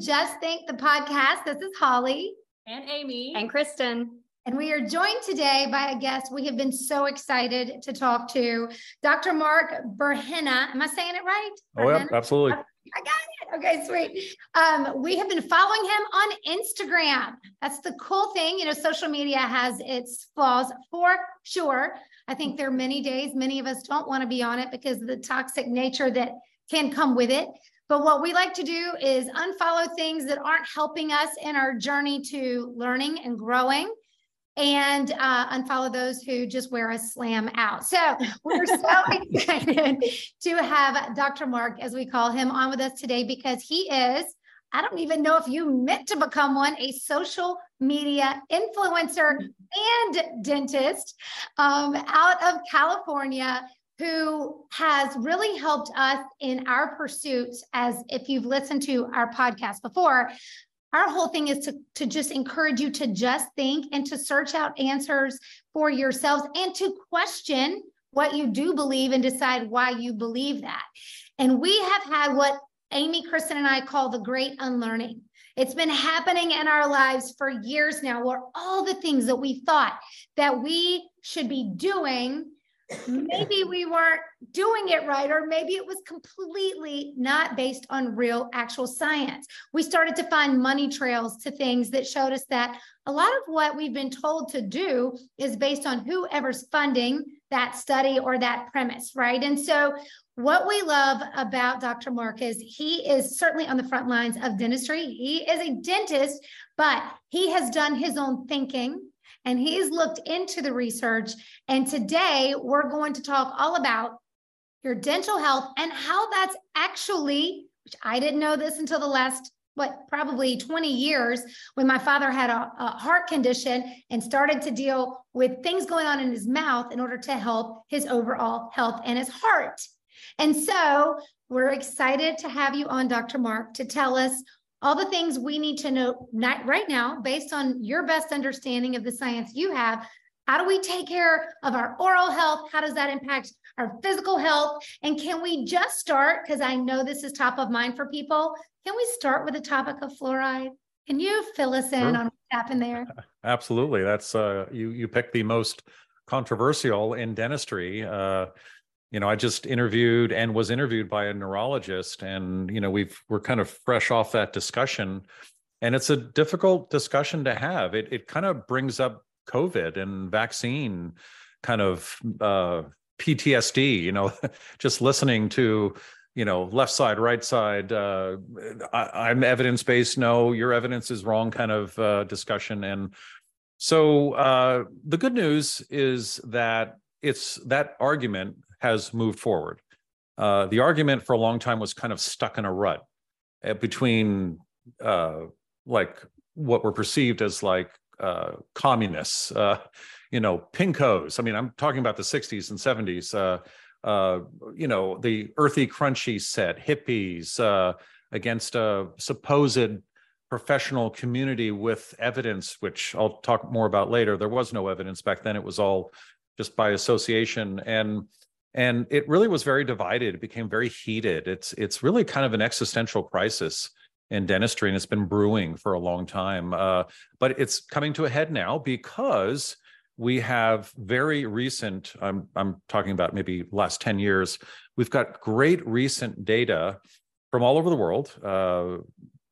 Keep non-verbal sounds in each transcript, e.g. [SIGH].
Just Think the podcast. This is Holly and Amy and Kristen. And we are joined today by a guest we have been so excited to talk to, Dr. Mark Burhenne. Am I saying it right? Oh, yeah, absolutely. I got it. Okay, sweet. Um, we have been following him on Instagram. That's the cool thing. You know, social media has its flaws for sure. I think there are many days many of us don't want to be on it because of the toxic nature that can come with it. But what we like to do is unfollow things that aren't helping us in our journey to learning and growing and uh, unfollow those who just wear a slam out. So we're so [LAUGHS] excited to have Dr. Mark, as we call him, on with us today because he is, I don't even know if you meant to become one, a social media influencer and dentist um, out of California who has really helped us in our pursuits as if you've listened to our podcast before our whole thing is to, to just encourage you to just think and to search out answers for yourselves and to question what you do believe and decide why you believe that. And we have had what amy kristen and i call the great unlearning. It's been happening in our lives for years now where all the things that we thought that we should be doing maybe we weren't doing it right, or maybe it was completely not based on real actual science. We started to find money trails to things that showed us that a lot of what we've been told to do is based on whoever's funding that study or that premise, right? And so, what we love about Dr. Mark is he is certainly on the front lines of dentistry. He is a dentist, but he has done his own thinking and he's looked into the research. And today we're going to talk all about your dental health and how that's actually, which I didn't know this until the last what probably 20 years when my father had a, a, heart condition and started to deal with things going on in his mouth in order to help his overall health and his heart. And so we're excited to have you on, Dr. Mark, to tell us all the things we need to know right now, based on your best understanding of the science you have. How do we take care of our oral health? How does that impact our physical health? And can we just start? Because I know this is top of mind for people. Can we start with the topic of fluoride? Can you fill us in sure. on what happened there? [LAUGHS] Absolutely. That's uh, you. You picked the most controversial in dentistry. Uh, you know, I just interviewed and was interviewed by a neurologist, and you know, we've we're kind of fresh off that discussion, and it's a difficult discussion to have. It it kind of brings up COVID and vaccine kind of uh, PTSD. You know, [LAUGHS] just listening to you know left side, right side. Uh, I, am evidence based. No, your evidence is wrong. Kind of uh, discussion, and so uh, the good news is that it's that argument has moved forward. Uh, the argument for a long time was kind of stuck in a rut uh, between uh, like what were perceived as like uh, communists, uh, you know, pinkos. I mean, I'm talking about the 60s and 70s. Uh, you know, the earthy, crunchy set, hippies against a supposed professional community with evidence, which I'll talk more about later. There was no evidence back then; it was all just by association. And and it really was very divided it became very heated. It's it's really kind of an existential crisis in dentistry and it's been brewing for a long time uh, but it's coming to a head now because we have very recent I'm, I'm talking about maybe last 10 years we've got great recent data from all over the world uh,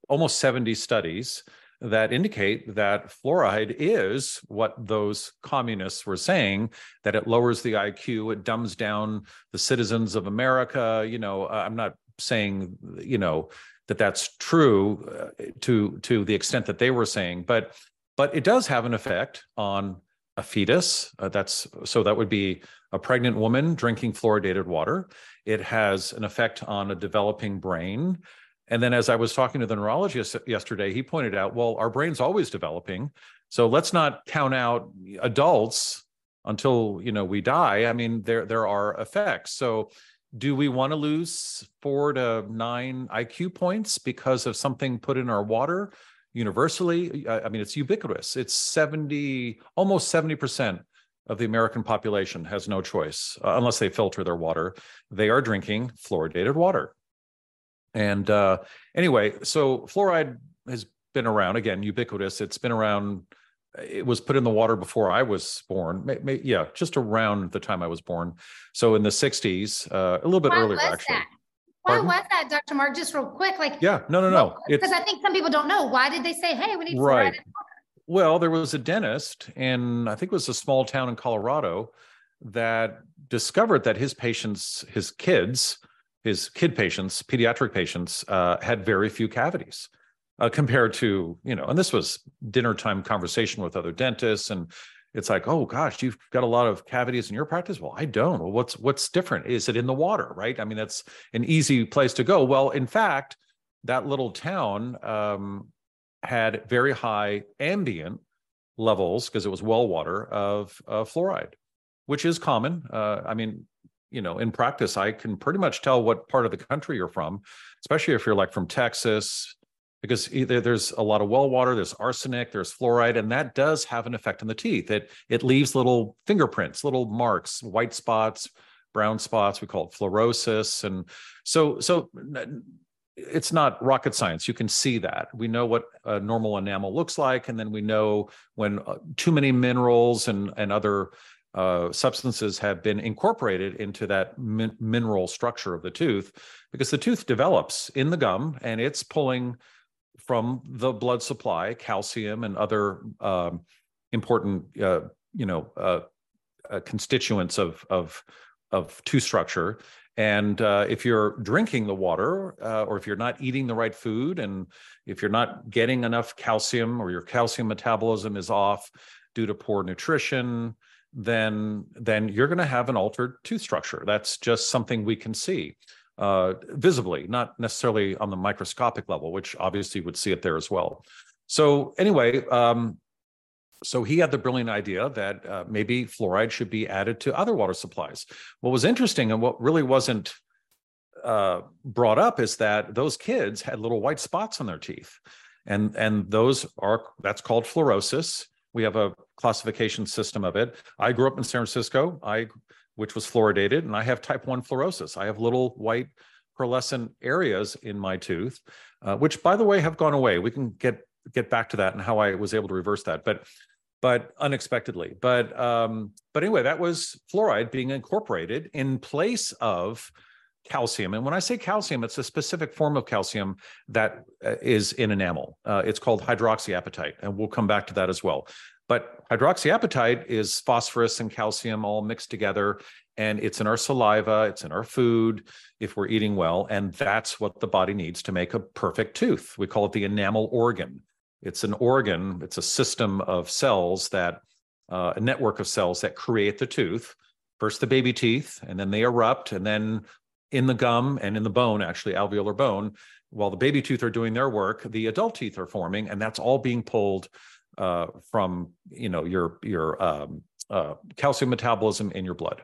almost 70 studies that indicate that fluoride is what those communists were saying that it lowers the IQ, it dumbs down the citizens of America. You know, I'm not saying, you know, that that's true uh, to to the extent that they were saying, but but it does have an effect on a fetus. Uh, that's so that would be a pregnant woman drinking fluoridated water. It has an effect on a developing brain. And then, as I was talking to the neurologist yesterday, he pointed out, well, our brain's always developing. So let's not count out adults until you know we die. I mean, there there are effects. So do we want to lose four to nine IQ points because of something put in our water universally? I mean, it's ubiquitous. It's 70, almost 70% of the American population has no choice uh, unless they filter their water. They are drinking fluoridated water. And uh, anyway, so fluoride has been around again, ubiquitous. It's been around. It was put in the water before I was born. May, may, yeah, just around the time I was born. So in the 60s, uh, a little bit Why earlier, was actually. that? Why Pardon? was that, Dr. Mark? Just real quick, like Yeah, no, no, no. Because I think some people don't know. Why did they say, "Hey, we need Right. fluoride"? Well, there was a dentist in, I think it was a small town in Colorado that discovered that his patients, his kids, his kid patients, pediatric patients, uh, had very few cavities uh, compared to, you know, and this was dinner time conversation with other dentists. And it's like, oh gosh, you've got a lot of cavities in your practice. Well, I don't. Well, what's what's different? Is it in the water, right? I mean, that's an easy place to go. Well, in fact, that little town um, had very high ambient levels because it was well water of uh, fluoride, which is common. Uh, I mean, you know, in practice, I can pretty much tell what part of the country you're from, especially if you're like from Texas, because either there's a lot of well water, there's arsenic, there's fluoride, and that does have an effect on the teeth. It it leaves little fingerprints, little marks, white spots, brown spots. We call it fluorosis, and so so it's not rocket science. You can see that. We know what a normal enamel looks like, and then we know when uh, too many minerals and and other uh, substances have been incorporated into that min- mineral structure of the tooth, because the tooth develops in the gum and it's pulling from the blood supply calcium and other um, important, uh, you know, uh, uh, constituents of of of tooth structure. And uh, if you're drinking the water, uh, or if you're not eating the right food, and if you're not getting enough calcium, or your calcium metabolism is off due to poor nutrition, then then you're going to have an altered tooth structure. That's just something we can see uh, visibly, not necessarily on the microscopic level, which obviously would see it there as well. So anyway, um, so he had the brilliant idea that uh, maybe fluoride should be added to other water supplies. What was interesting and what really wasn't uh, brought up is that those kids had little white spots on their teeth, and and those are that's called fluorosis. We have a classification system of it. I grew up in San Francisco, I which was fluoridated, and I have type one fluorosis. I have little white pearlescent areas in my tooth, uh, which by the way have gone away. We can get get back to that and how I was able to reverse that, but but unexpectedly. But um, but anyway, that was fluoride being incorporated in place of calcium. And when I say calcium, it's a specific form of calcium that uh, in enamel. Uh, it's called hydroxyapatite, and we'll come back to that as well. But hydroxyapatite is phosphorus and calcium all mixed together, and it's in our saliva, it's in our food if we're eating well, and that's what the body needs to make a perfect tooth. We call it the enamel organ. It's an organ, it's a system of cells that, uh, a network of cells that create the tooth. First, the baby teeth, and then they erupt, and then in the gum and in the bone, actually, alveolar bone, while the baby tooth are doing their work, the adult teeth are forming, and that's all being pulled uh, from you know your your um, uh, calcium metabolism in your blood,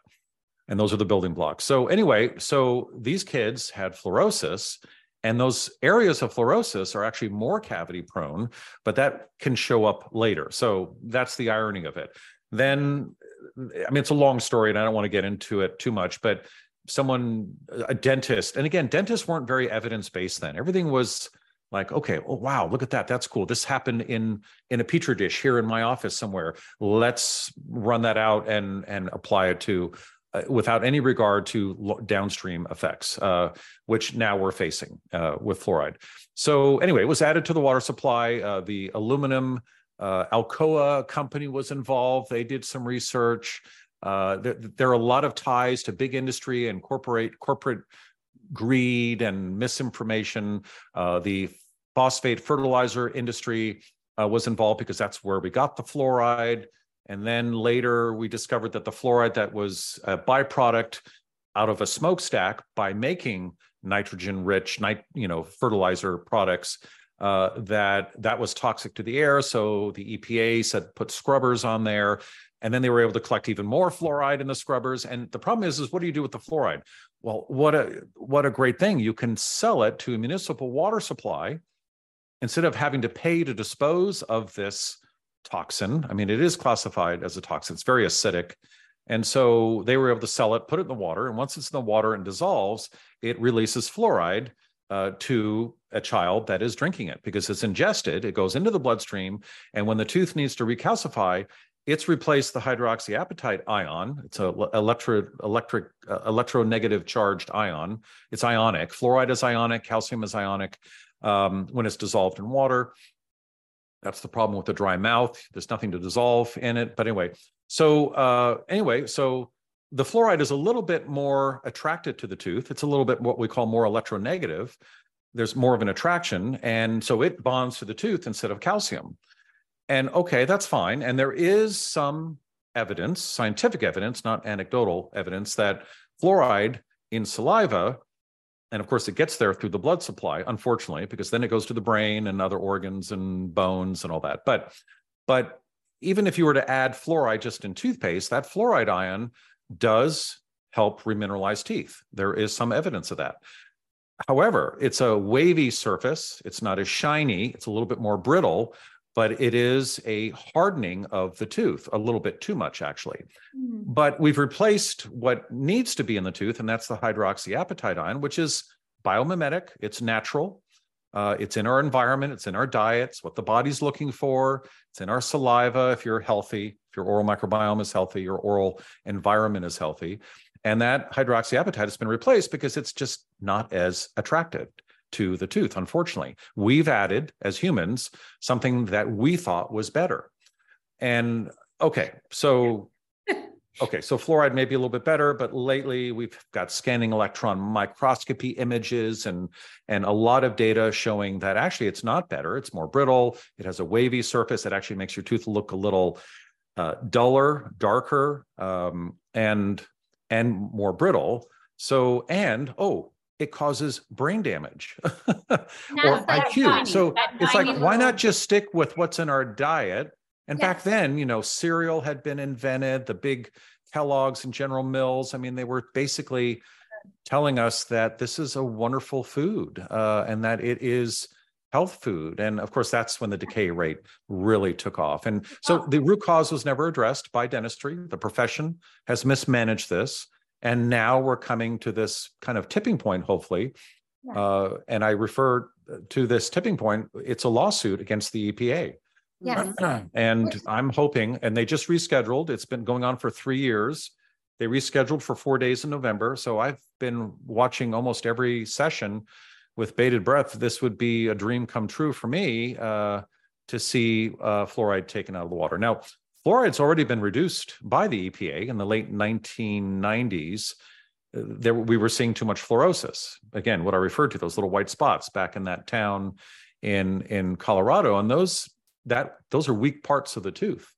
and those are the building blocks. So anyway, so these kids had fluorosis, and those areas of fluorosis are actually more cavity prone, but that can show up later. So that's the irony of it. Then, I mean, it's a long story, and I don't want to get into it too much, but someone, a dentist, and again, dentists weren't very evidence based then. Everything was like okay oh wow look at that that's cool this happened in in a petri dish here in my office somewhere let's run that out and and apply it to uh, without any regard to lo- downstream effects, uh, which now we're facing uh, with fluoride. So anyway, it was added to the water supply. Uh, the aluminum uh, Alcoa company was involved. They did some research. Uh, there, there, are a lot of ties to big industry and corporate corporate greed and misinformation. the phosphate fertilizer industry was involved because that's where we got the fluoride. And then later we discovered that the fluoride that was a byproduct out of a smokestack by making nitrogen rich you know fertilizer products uh, that that was toxic to the air. So the epa said put scrubbers on there. And then they were able to collect even more fluoride in the scrubbers. And the problem is is what do you do with the fluoride? Well what a what a great thing. You can sell it to a municipal water supply instead of having to pay to dispose of this toxin. I mean, it is classified as a toxin, it's very acidic. And so they were able to sell it, put it in the water. And once it's in the water and dissolves, it releases fluoride uh, to a child that is drinking it because it's ingested, it goes into the bloodstream. And when the tooth needs to recalcify, it's replaced the hydroxyapatite ion. It's a electro, electric, uh, electronegative charged ion. It's ionic. Fluoride is ionic. Calcium is ionic um, when it's dissolved in water. That's the problem with the dry mouth. There's nothing to dissolve in it. But anyway, so uh, anyway, so the fluoride is a little bit more attracted to the tooth. It's a little bit what we call more electronegative. There's more of an attraction. And so it bonds to the tooth instead of calcium. And okay, that's fine. And there is some evidence, scientific evidence, not anecdotal evidence, that fluoride in saliva and of course it gets there through the blood supply unfortunately because then it goes to the brain and other organs and bones and all that. But but even if you were to add fluoride just in toothpaste that fluoride ion does help remineralize teeth. There is some evidence of that. However it's a wavy surface. It's not as shiny. It's a little bit more brittle but it is a hardening of the tooth a little bit too much actually. Mm. but we've replaced what needs to be in the tooth and that's the hydroxyapatite ion which is biomimetic. It's natural. Uh, it's in our environment. It's in our diets what the body's looking for. It's in our saliva if you're healthy if your oral microbiome is healthy your oral environment is healthy. And that hydroxyapatite has been replaced because it's just not as attractive to the tooth. Unfortunately, we've added as humans something that we thought was better. And okay, so [LAUGHS] okay, so fluoride may be a little bit better, but lately we've got scanning electron microscopy images and and a lot of data showing that actually it's not better. It's more brittle. It has a wavy surface. It actually makes your tooth look a little uh, duller, darker, um, and and more brittle. So and oh, it causes brain damage [LAUGHS] or IQ. so it's like, why not just stick with what's in our diet? And yes. back then, you know, cereal had been invented, the big Kellogg's and General Mills. I mean, they were basically telling us that this is a wonderful food uh, and that it is health food. And of course, that's when the decay rate really took off. And so the root cause was never addressed by dentistry. The profession has mismanaged this. And now we're coming to this kind of tipping point, hopefully. Yeah. Uh, and I refer to this tipping point, it's a lawsuit against the EPA. Yes. [CLEARS THROAT] and I'm hoping, and they just rescheduled, it's been going on for three years. They rescheduled for four days in November. So I've been watching almost every session with bated breath. This would be a dream come true for me uh, to see uh, fluoride taken out of the water. Now, Fluoride's already been reduced by the EPA in the late 1990s. There, we were seeing too much fluorosis. Again, what I referred to, those little white spots back in that town in in Colorado, and those that those are weak parts of the tooth.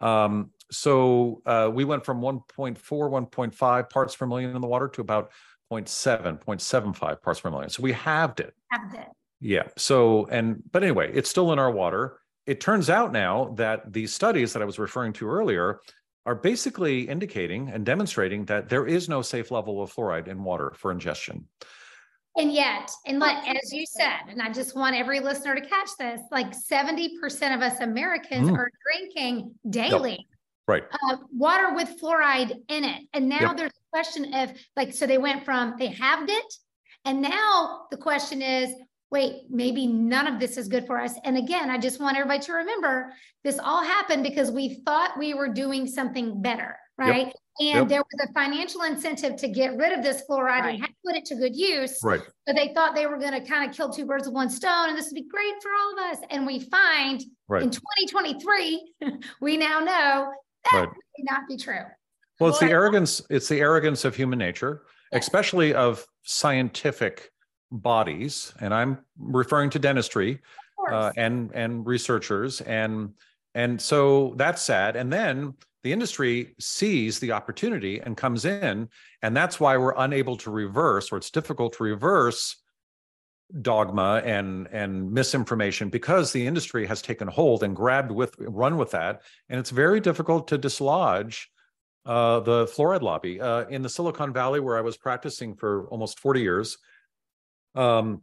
Um, so uh, we went from 1.4, 1.5 parts per million in the water to about 0.7, 0.75 parts per million. So we halved it. Halved it. Yeah. So and but anyway, it's still in our water it turns out now that these studies that I was referring to earlier are basically indicating and demonstrating that there is no safe level of fluoride in water for ingestion. And yet, and like as you said, and I just want every listener to catch this, like 70% of us Americans mm. are drinking daily. Yep. Right. Uh, water with fluoride in it. And now yep. there's a question of like, so they went from they halved it. And now the question is, wait, maybe none of this is good for us. And again, I just want everybody to remember this all happened because we thought we were doing something better. right? And Yep. there was a financial incentive to get rid of this fluoride Right. and put it to good use. Right. But they thought they were going to kind of kill two birds with one stone, and this would be great for all of us. And we find Right. in 2023, [LAUGHS] we now know that Right. may not be true. Well, it's the arrogance. It's the arrogance of human nature, Yes. especially of scientific bodies, and I'm referring to dentistry uh, and and researchers, and and so that's sad. And then the industry sees the opportunity and comes in, and that's why we're unable to reverse, or it's difficult to reverse dogma and and misinformation because the industry has taken hold and grabbed with run with that and it's very difficult to dislodge uh, the fluoride lobby uh, in the silicon valley where i was practicing for almost 40 years um,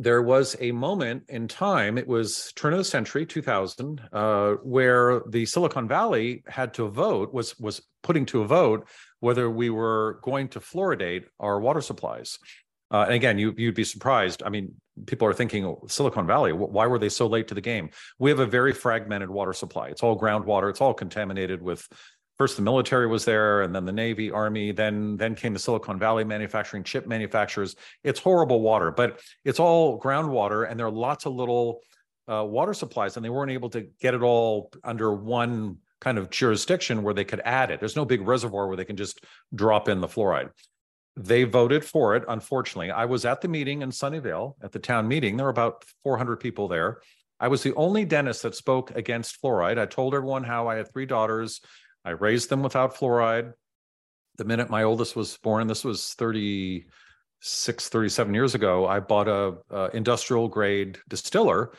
there was a moment in time it was turn of the century 2000 uh, where the silicon valley had to vote was was putting to a vote whether we were going to fluoridate our water supplies uh, and again, you you'd be surprised. I mean, people are thinking oh, Silicon Valley. Why were they so late to the game? We have a very fragmented water supply. It's all groundwater. It's all contaminated with. First, the military was there, and then the Navy, Army. Then then came the Silicon Valley manufacturing chip manufacturers. It's horrible water, but it's all groundwater, and there are lots of little uh, water supplies, and they weren't able to get it all under one kind of jurisdiction where they could add it. There's no big reservoir where they can just drop in the fluoride they voted for it unfortunately i was at the meeting in sunnyvale at the town meeting there were about 400 people there i was the only dentist that spoke against fluoride i told everyone how i had three daughters i raised them without fluoride. The minute my oldest was born this was 36 37 years ago i bought a, a industrial grade distiller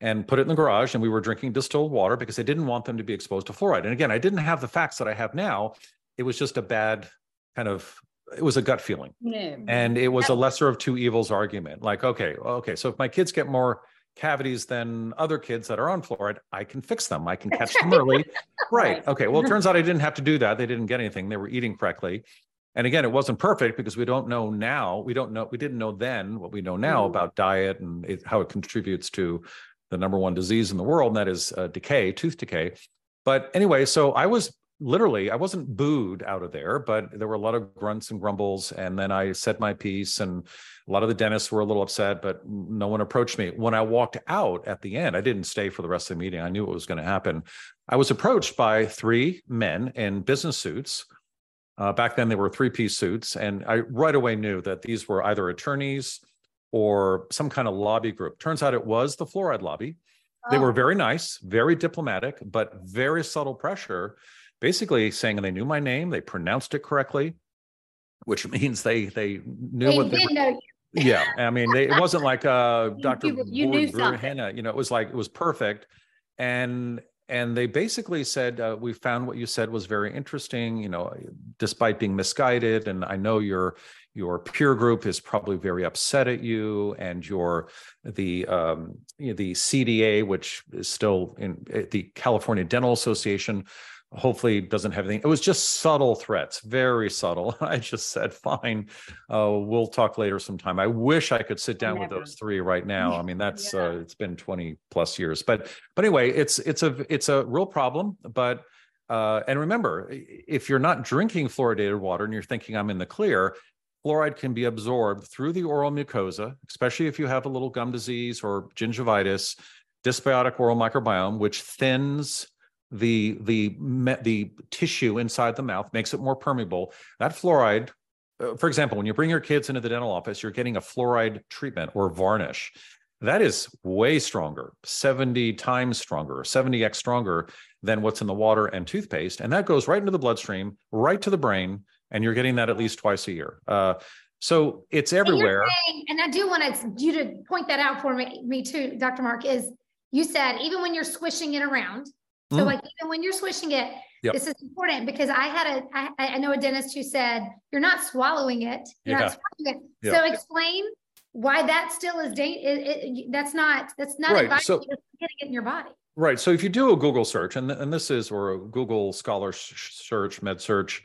and put it in the garage and we were drinking distilled water because i didn't want them to be exposed to fluoride. And again i didn't have the facts that i have now. It was just a bad kind of it was a gut feeling. No. and it was a lesser of two evils argument like okay okay so if my kids get more cavities than other kids that are on fluoride i can fix them. I can catch [LAUGHS] them early. Right. Okay. Well it [LAUGHS] turns out i didn't have to do that. They didn't get anything. They were eating correctly. And again it wasn't perfect because we don't know now. We don't know we didn't know then what we know now Mhm. about diet and it, how it contributes to the number one disease in the world and that is uh, decay tooth decay. But anyway so i was literally i wasn't booed out of there but there were a lot of grunts and grumbles and then i said my piece and a lot of the dentists were a little upset but no one approached me. When i walked out at the end i didn't stay for the rest of the meeting. I knew what was going to happen. I was approached by three men in business suits. Uh, back then they were three piece suits and i right away knew that these were either attorneys or some kind of lobby group. Turns out it was the fluoride lobby. They Oh, were very nice, very diplomatic, but very subtle pressure, basically saying they knew my name, they pronounced it correctly, which [LAUGHS] means they they knew they what they know you. Yeah, I mean, they, it wasn't like uh, Dr. [LAUGHS] you- you knew Bur- something. You know, it was like it was perfect, and and they basically said uh, we found what you said was very interesting, you know, despite being misguided, and I know your your peer group is probably very upset at you, and your the um, you know, the CDA, which is still in uh, the California Dental Association, hopefully doesn't have anything. It was just subtle threats, very subtle. [LAUGHS] I just said, fine, uh, we'll talk later sometime. I wish I could sit down with those three right [LAUGHS] now. I mean, that's Yeah. uh, it's been 20 plus years, but but anyway, it's it's a it's a real problem. But uh, and remember, if you're not drinking fluoridated water and you're thinking I'm in the clear, fluoride can be absorbed through the oral mucosa, especially if you have a little gum disease or gingivitis, dysbiotic oral microbiome, which thins the the the tissue inside the mouth, makes it more permeable. That fluoride, uh, for example, when you bring your kids into the dental office, you're getting a fluoride treatment or varnish. That is way stronger, 70 times stronger, 70x stronger than what's in the water and toothpaste. And that goes right into the bloodstream, right to the brain. And you're getting that at least twice a year. Uh, so it's everywhere. saying- And I do want to, you to point that out for me, me too, Dr. Mark, is you said even when you're swishing it around, so Mm. like even when you're swishing it, Yep. this is important because I had a, I, I know a dentist who said, you're not swallowing it. You're not swallowing it. Yeah. So explain why that still is da- it, it, that's not, that's not Right, advice, so- you're getting it in your body. Right. So if you do a Google search, and, and this is, or a Google Scholar search, Med Search,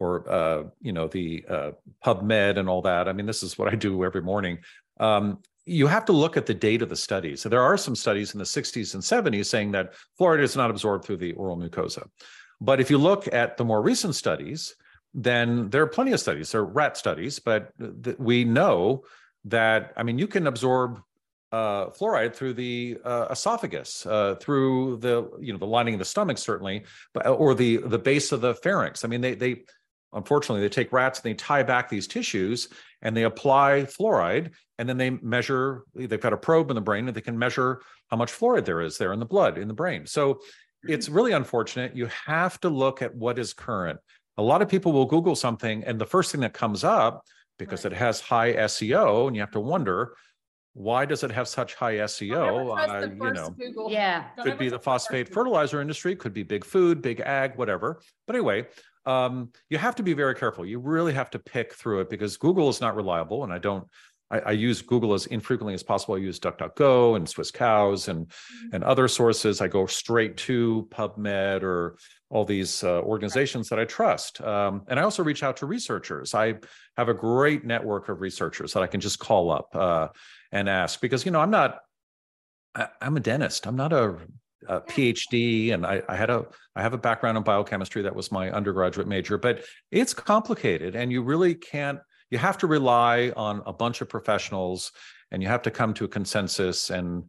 or uh, you know the uh, PubMed and all that. I mean, this is what I do every morning. Um, you have to look at the date of the studies. So there are some studies in the 60s and 70s saying that fluoride is not absorbed through the oral mucosa. But if you look at the more recent studies, then there are plenty of studies. There are rat studies, but th- we know that I mean you can absorb uh, fluoride through the uh, esophagus, uh, through the you know the lining of the stomach certainly, but or the the base of the pharynx. I mean they they unfortunately they take rats and they tie back these tissues and they apply fluoride and then they measure they've got a probe in the brain and they can measure how much fluoride there is there in the blood in the brain. So it's really unfortunate. You have to look at what is current. A lot of people will Google something and the first thing that comes up because right. it has high SEO and you have to wonder why does it have such high SEO? Uh, you know, Google. yeah, could be the phosphate fertilizer industry, could be big food, big ag, whatever. But anyway, um, you have to be very careful. You really have to pick through it because Google is not reliable, and I don't. I, I use Google as infrequently as possible. I use DuckDuckGo and Swisscows and mm-hmm. and other sources. I go straight to PubMed or all these uh, organizations that I trust. Um, and I also reach out to researchers. I have a great network of researchers that I can just call up. Uh, and ask because you know i'm not I, am a dentist i'm not a, Uh, a phd and I, I had a i have a background in biochemistry that was my undergraduate major but it's complicated and you really can't you have to rely on a bunch of professionals and you have to come to a consensus and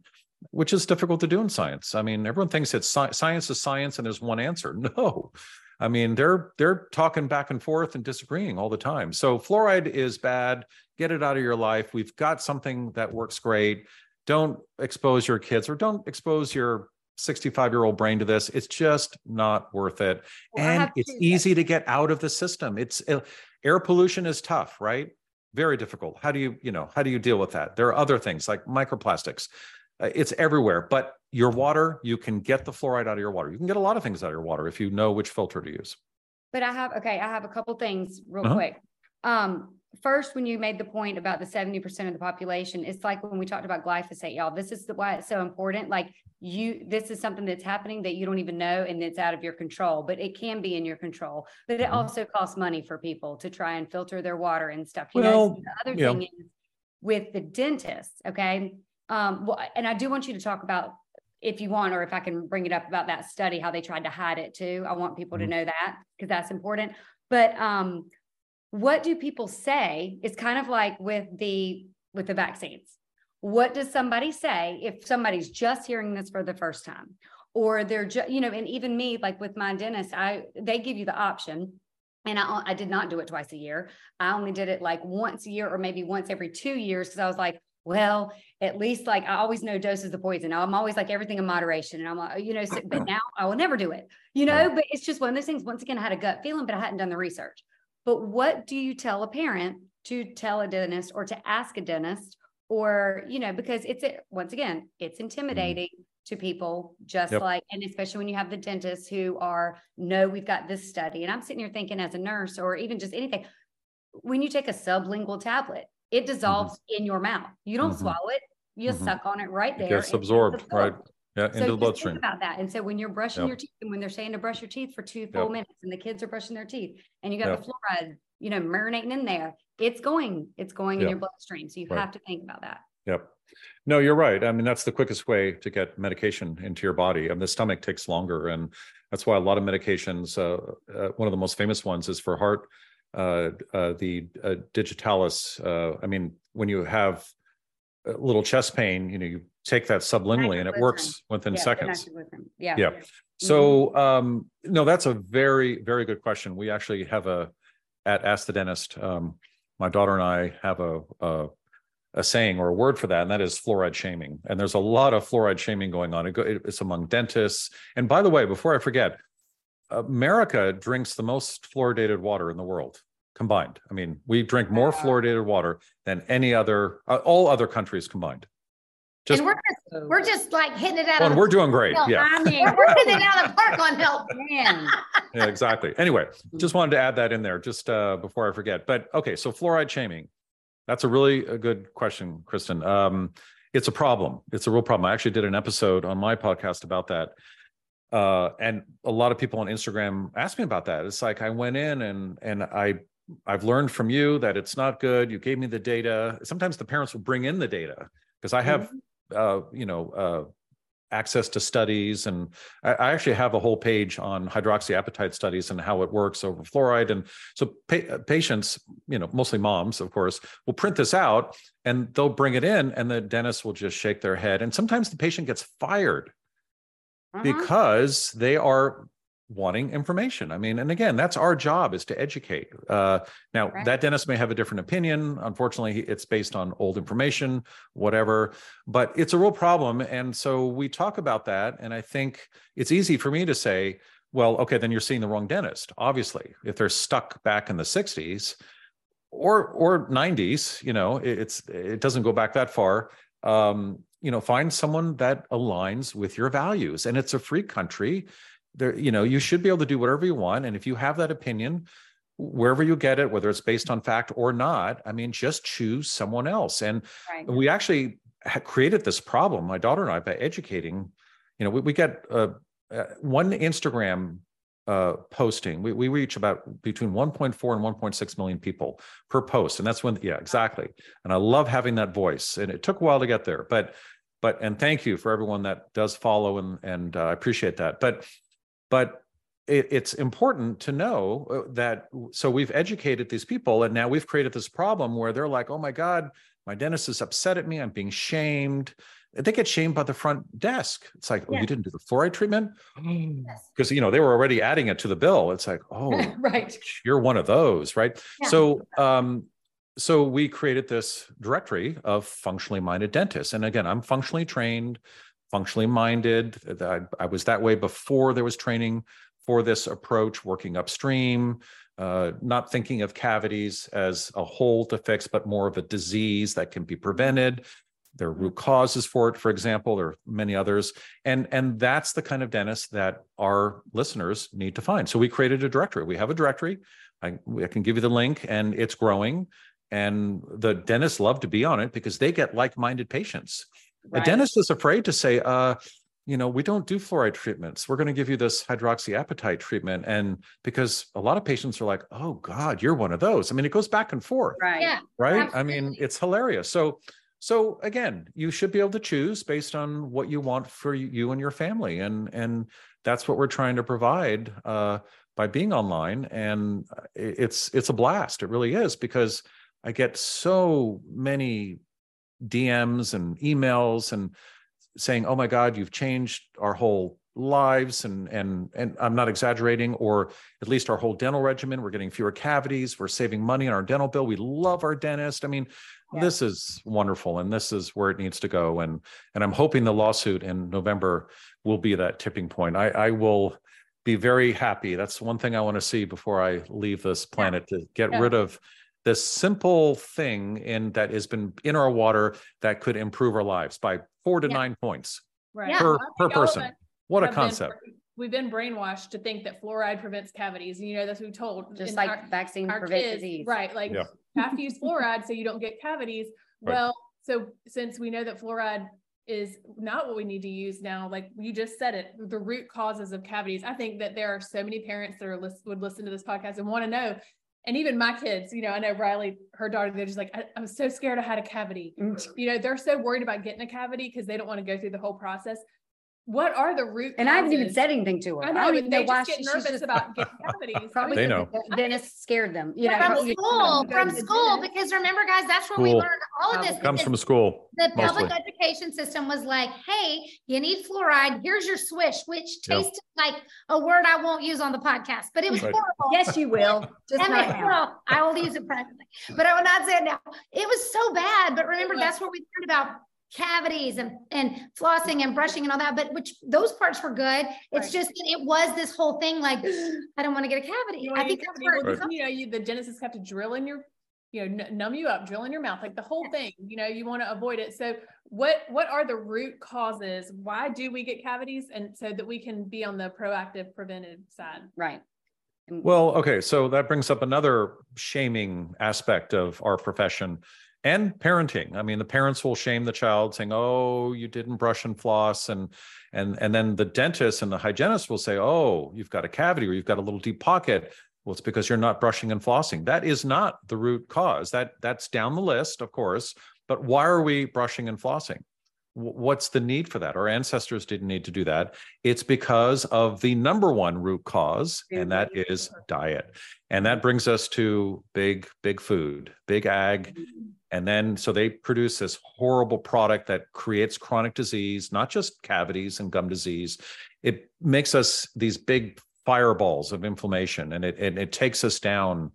which is difficult to do in science i mean everyone thinks that sci- science is science and there's one answer [LAUGHS] no I mean, they're they're talking back and forth and disagreeing all the time. So fluoride is bad. Get it out of your life. We've got something that works great. Don't expose your kids or don't expose your 65 year old brain to this. It's just not worth it. Well, and it's to easy to get out of the system. It's uh, air pollution is tough, right? Very difficult. How do you, you know, how do you deal with that? There are other things like microplastics. Uh, it's everywhere, but your water, you can get the fluoride out of your water. You can get a lot of things out of your water if you know which filter to use. But I have, okay, I have a couple things real uh-huh. quick. Um, first, when you made the point about the 70% of the population, it's like when we talked about glyphosate, y'all, this is the, why it's so important. Like you, this is something that's happening that you don't even know and it's out of your control, but it can be in your control. But it mm-hmm. also costs money for people to try and filter their water and stuff. You well, know, the other yeah. thing is with the dentists, okay? Um, well, and I do want you to talk about if you want, or if I can bring it up about that study, how they tried to hide it too. I want people mm-hmm. to know that because that's important. But um, what do people say? It's kind of like with the with the vaccines. What does somebody say if somebody's just hearing this for the first time? Or they're just, you know, and even me, like with my dentist, I they give you the option and I, I did not do it twice a year. I only did it like once a year or maybe once every two years because I was like, well, at least like I always know doses of poison. I'm always like everything in moderation. And I'm like, you know, so, but [CLEARS THROAT] now I will never do it, you know, but it's just one of those things. Once again, I had a gut feeling, but I hadn't done the research. But what do you tell a parent to tell a dentist or to ask a dentist or, you know, because it's, once again, it's mm-hmm. intimidating mm. to people just yep. like, and especially when you have the dentists who are, no, we've got this study. And I'm sitting here thinking as a nurse or even just anything, when you take a sublingual tablet, it dissolves mm-hmm. in your mouth. You don't mm-hmm. swallow it. You mm-hmm. suck on it right there. It gets absorbed, right? Yeah, so into the bloodstream. about that. And so when you're brushing yep. your teeth and when they're saying to brush your teeth for two full yep. minutes and the kids are brushing their teeth and you got yep. the fluoride, you know, marinating in there, it's going, it's going in your bloodstream. So you right. have to think about that. Yep. No, you're right. I mean, that's the quickest way to get medication into your body. I mean, the stomach takes longer. And that's why a lot of medications, uh, uh, one of the most famous ones is for heart uh, uh, the uh, digitalis. Uh, I mean, when you have a little chest pain, you know, you take that sublingually and it works within yeah, seconds. Yeah. Yeah. So, mm-hmm. um, no, that's a very, very good question. We actually have a at Ask the Dentist. Um, my daughter and I have a, a a saying or a word for that, and that is fluoride shaming. And there's a lot of fluoride shaming going on. It's among dentists. And by the way, before I forget, America drinks the most fluoridated water in the world combined. I mean, we drink more fluoridated water than any other, uh, all other countries combined. Just, and we're just, we're just like hitting it out. Well, we're doing great. Yeah. I mean, we're hitting it out of the park on health. [LAUGHS] Man. yeah, exactly. Anyway, just wanted to add that in there just uh, before I forget. But okay, so fluoride shaming. That's a really a good question, Kristen. Um, it's a problem. It's a real problem. I actually did an episode on my podcast about that uh, and a lot of people on Instagram ask me about that. It's like I went in and and I I've learned from you that it's not good. You gave me the data. Sometimes the parents will bring in the data because I have mm-hmm. Uh, you know uh, access to studies. And I, I, actually have a whole page on hydroxyapatite studies and how it works over fluoride. And so pa- patients, you know, mostly moms, of course, will print this out and they'll bring it in and the dentist will just shake their head. And sometimes the patient gets fired uh-huh. because they are wanting information. I mean, and again, that's our job is to educate. Uh, now, right. that dentist may have a different opinion. Unfortunately, it's based on old information, whatever, but it's a real problem. And so we talk about that. And I think it's easy for me to say, well, okay, then you're seeing the wrong dentist. Obviously, if they're stuck back in the 60s or or 90s, you know, it's it doesn't go back that far. Um, you know, find someone that aligns with your values. And it's a free country there you know you should be able to do whatever you want. And if you have that opinion wherever you get it whether it's based on fact or not i mean just choose someone else. And right. we actually created this problem my daughter and i by educating you know we, we get uh, uh, one instagram uh, posting. We, we reach about between 1.4 and 1.6 million people per post. And that's when yeah exactly. And i love having that voice. And it took a while to get there but but and thank you for everyone that does follow and and uh, i appreciate that. But but it, it's important to know uh, that so we've educated these people and now we've created this problem where they're like oh my god my dentist is upset at me i'm being shamed. They get shamed by the front desk. It's like oh you didn't do the fluoride treatment? Because you know they were already adding it to the bill. It's like [LAUGHS] oh right. you're one of those right? Yeah. so um so we created this directory of functionally minded dentists. And again i'm functionally trained functionally minded. I, I was that way before there was training for this approach, working upstream, uh, not thinking of cavities as a hole to fix, but more of a disease that can be prevented. There are root causes for it, for example. Are many others, and and that's the kind of dentist that our listeners need to find. So we created a directory. We have a directory. I, I can give you the link, and it's growing. And the dentists love to be on it because they get like-minded patients. Right. A dentist is afraid to say, uh, you know, we don't do fluoride treatments. We're going to give you this hydroxyapatite treatment. And because a lot of patients are like, oh God, you're one of those. I mean, it goes back and forth. Right. Yeah. Right. Absolutely. I mean, it's hilarious. So, so again, you should be able to choose based on what you want for you and your family. And, and that's what we're trying to provide uh, by being online. And it's, it's a blast. It really is because I get so many DMs and emails and saying, "Oh my God, you've changed our whole lives," and and and I'm not exaggerating, or at least our whole dental regimen. We're getting fewer cavities. We're saving money on our dental bill. We love our dentist. I mean, yeah. this is wonderful, and this is where it needs to go. And and I'm hoping the lawsuit in November will be that tipping point. I I will be very happy. That's one thing I want to see before I leave this planet yeah. to get yeah. rid of this simple thing in that has been in our water that could improve our lives by four to yeah. nine points right. per, per person. What a concept. Been, we've been brainwashed to think that fluoride prevents cavities. And You know, that's what we told. Just like our, vaccine our prevent kids, disease. Right. Like yeah. have to use fluoride so you don't get cavities. [LAUGHS] Right. Well, so since we know that fluoride is not what we need to use now. Like you just said it, the root causes of cavities. I think that there are so many parents that are list, would listen to this podcast and want to know and even my kids, you know, I know Riley, her daughter, they're just like, I, am so scared I had a cavity. Mm. You know, they're so worried about getting a cavity because they don't want to go through the whole process. What are the root? And I haven't even said anything to her. I know, I don't even know why get nervous just, about getting [LAUGHS] cavities. Probably they know. The dentist scared them. You know, from school, from school, because remember, guys, that's where we learned all of this. Comes from school. The mostly. public education system was like, "Hey, you need fluoride. Here's your swish," which tasted yep. like a word I won't use on the podcast, but it was right. horrible. Yes, you will. Just and not now. Well, I will use it privately, but I will not say it now. It was so bad. But remember, that's where we learned about cavities and, and flossing and brushing and all that, but which those parts were good. It's right. just it was this whole thing like [GASPS] I don't want to get a cavity. I think that's where right. you know you the dentist have to drill in your you know numb you up, drill in your mouth, like the whole thing. You know you want to avoid it. So what what are the root causes? Why do we get cavities? And so that we can be on the proactive preventive side. Right. Well, okay, so that brings up another shaming aspect of our profession and parenting. I mean the parents will shame the child saying oh you didn't brush and floss and and and then the dentist and the hygienist will say oh you've got a cavity or you've got a little deep pocket. Well it's because you're not brushing and flossing. That is not the root cause. That that's down the list of course but why are we brushing and flossing what's the need for that? Our ancestors didn't need to do that. It's because of the number one root cause, and that is diet. And that brings us to big, big food, big ag. Mm-hmm. And then, so they produce this horrible product that creates chronic disease, not just cavities and gum disease. It makes us these big fireballs of inflammation and it, and it takes us down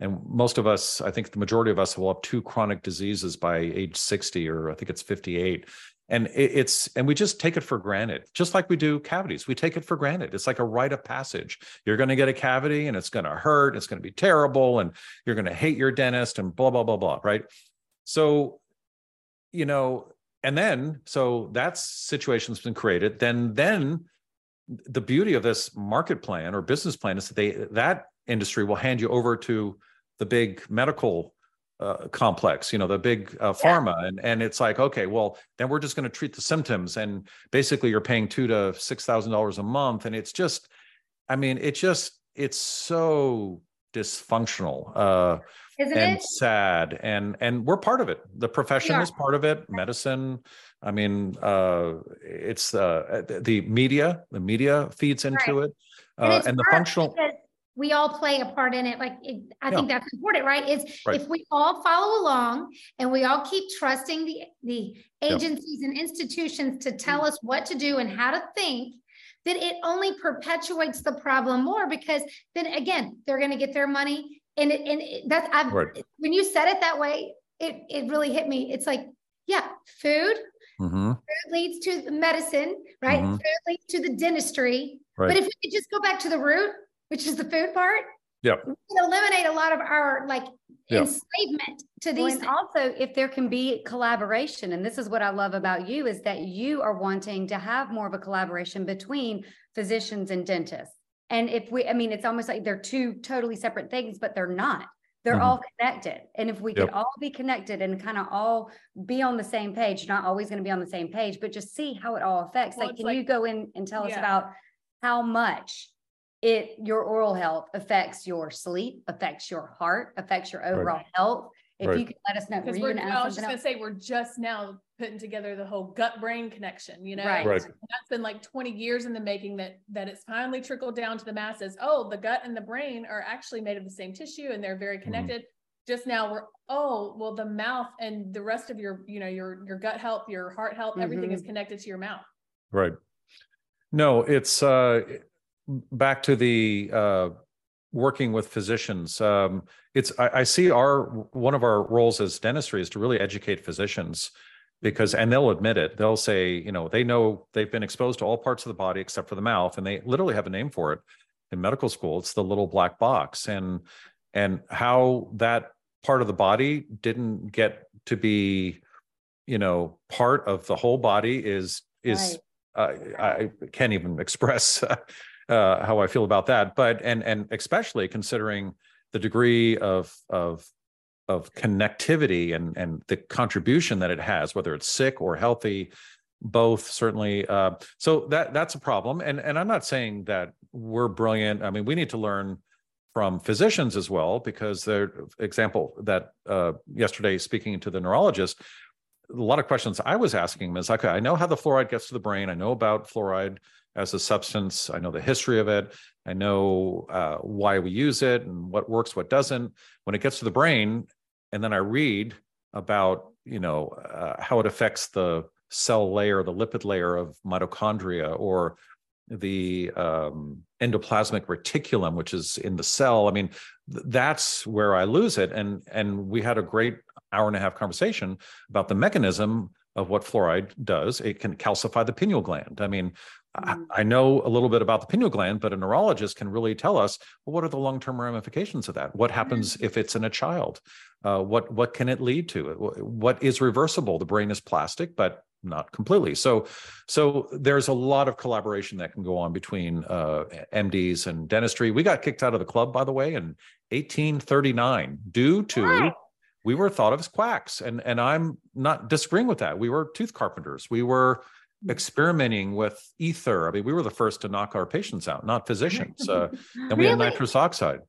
and most of us i think the majority of us will have two chronic diseases by age 60 or i think it's 58 and it's and we just take it for granted just like we do cavities. We take it for granted. It's like a rite of passage. You're going to get a cavity and it's going to hurt it's going to be terrible and you're going to hate your dentist and blah blah blah blah right? So you know and then so that situation's been created. Then then the beauty of this market plan or business plan is that they that industry will hand you over to the big medical uh, complex, you know, the big uh, pharma, yeah. and and it's like, okay, well, then we're just going to treat the symptoms, and basically you're paying two to six thousand dollars a month, and it's just, I mean, it just it's so dysfunctional uh, Isn't and it? sad, and and we're part of it. The profession is part of it. Medicine. I mean, uh, it's uh, the media. The media feeds into right. it, and, uh, and the functional. Because- we all play a part in it. Like it, I yeah. think that's important, right? Is right. if we all follow along and we all keep trusting the the agencies yeah. and institutions to tell us what to do and how to think, then it only perpetuates the problem more because then again they're going to get their money and it, and it, that's I've, right. when you said it that way, it it really hit me. It's like yeah, food. Mm-hmm. Food leads to medicine, right? Mm-hmm. Food leads to the dentistry. Right. But if we could just go back to the root, which is the food part. Yeah. We can eliminate a lot of our like yep. enslavement to these. Well, also, if there can be collaboration, and this is what I love about you, is that you are wanting to have more of a collaboration between physicians and dentists. And if we, I mean, it's almost like they're two totally separate things, but they're not. They're mm-hmm. all connected. And if we yep. could all be connected and kind of all be on the same page, not always going to be on the same page, but just see how it all affects. Well, like, can like, you go in and tell yeah. us about how much it your oral health affects your sleep, affects your heart, affects your overall right. health. If right. you could let us know, because we're, I was just gonna say we're just now putting together the whole gut brain connection. You know, right. right. That's been like 20 years in the making. That that it's finally trickled down to the masses. Oh, the gut and the brain are actually made of the same tissue, and they're very mm-hmm. connected. Mm. Just now, we're oh well, the mouth and the rest of your you know your your gut health, your heart health, mm-hmm. everything is connected to your mouth. Right. No, it's uh back to the uh, working with physicians. Um, it's I, I, see our one of our roles as dentistry is to really educate physicians because and they'll admit it. They'll say you know they know they've been exposed to all parts of the body except for the mouth, and they literally have a name for it in medical school. It's the little black box, and and how that part of the body didn't get to be you know part of the whole body is is right. uh, I can't even [LAUGHS] express uh, how I feel about that. But and and especially considering the degree of of of connectivity and and the contribution that it has, whether it's sick or healthy, both certainly. Uh, so that that's a problem. And and I'm not saying that we're brilliant. I mean, we need to learn from physicians as well because the example that uh, yesterday speaking to the neurologist a lot of questions i was asking him is okay i know how the fluoride gets to the brain i know about fluoride as a substance. I know the history of it. I know uh, why we use it and what works, what doesn't. When it gets to the brain, and then I read about you know uh, how it affects the cell layer, the lipid layer of mitochondria, or the um, endoplasmic reticulum, which is in the cell. I mean, th- that's where I lose it. And and we had a great hour and a half conversation about the mechanism of what fluoride does. It can calcify the pineal gland. I mean, Mm. I, know a little bit about the pineal gland, but a neurologist can really tell us well, what are the long-term ramifications of that? What happens mm-hmm. if it's in a child? Uh, what what can it lead to? What is reversible? The brain is plastic, but not completely. So, so there's a lot of collaboration that can go on between uh, MDs and dentistry. We got kicked out of the club, by the way, in 1839 due to we were thought of as quacks, and and I'm not disagreeing with that. We were tooth carpenters. We were experimenting with ether. I mean, we were the first to knock our patients out, not physicians. Uh, [LAUGHS] and we really? had nitrous oxide.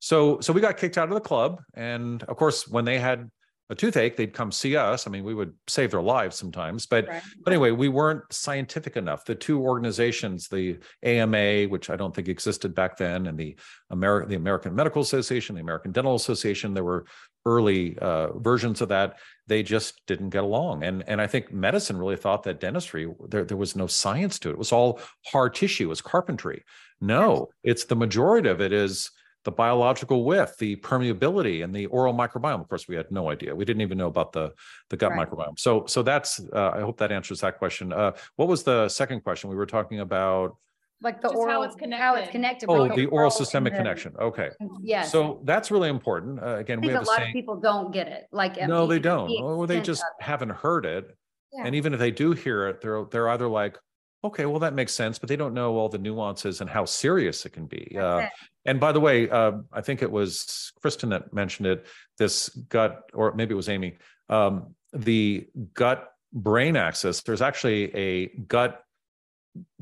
So, so we got kicked out of the club. And of course, when they had a toothache, they'd come see us. I mean, we would save their lives sometimes, but Right. but anyway, we weren't scientific enough. The two organizations, the AMA, which I don't think existed back then, and the American the American Medical Association, the American Dental Association, there were early uh, versions of that. They just didn't get along, and and I think medicine really thought that dentistry there there was no science to it. It was all hard tissue, it was carpentry. No, it's the majority of it is the biological width, the permeability, and the oral microbiome. Of course, we had no idea. We didn't even know about the the gut Right. microbiome. So so that's uh, I hope that answers that question. Uh, what was the second question? We were talking about Like the Just how oral, it's how it's connected. connected. oh the oral systemic the- connection. Okay, Yes. so that's really important. Uh, again, I we think a have a lot of people don't get it. Like. No, mean, they don't, or they just haven't heard it. Yeah. And even if they do hear it, they're they're either like, okay, well that makes sense, but they don't know all the nuances and how serious it can be. Uh, and by the way, uh, I think it was Kristen that mentioned it. This gut, or maybe it was Amy, um, the gut brain axis. There's actually a gut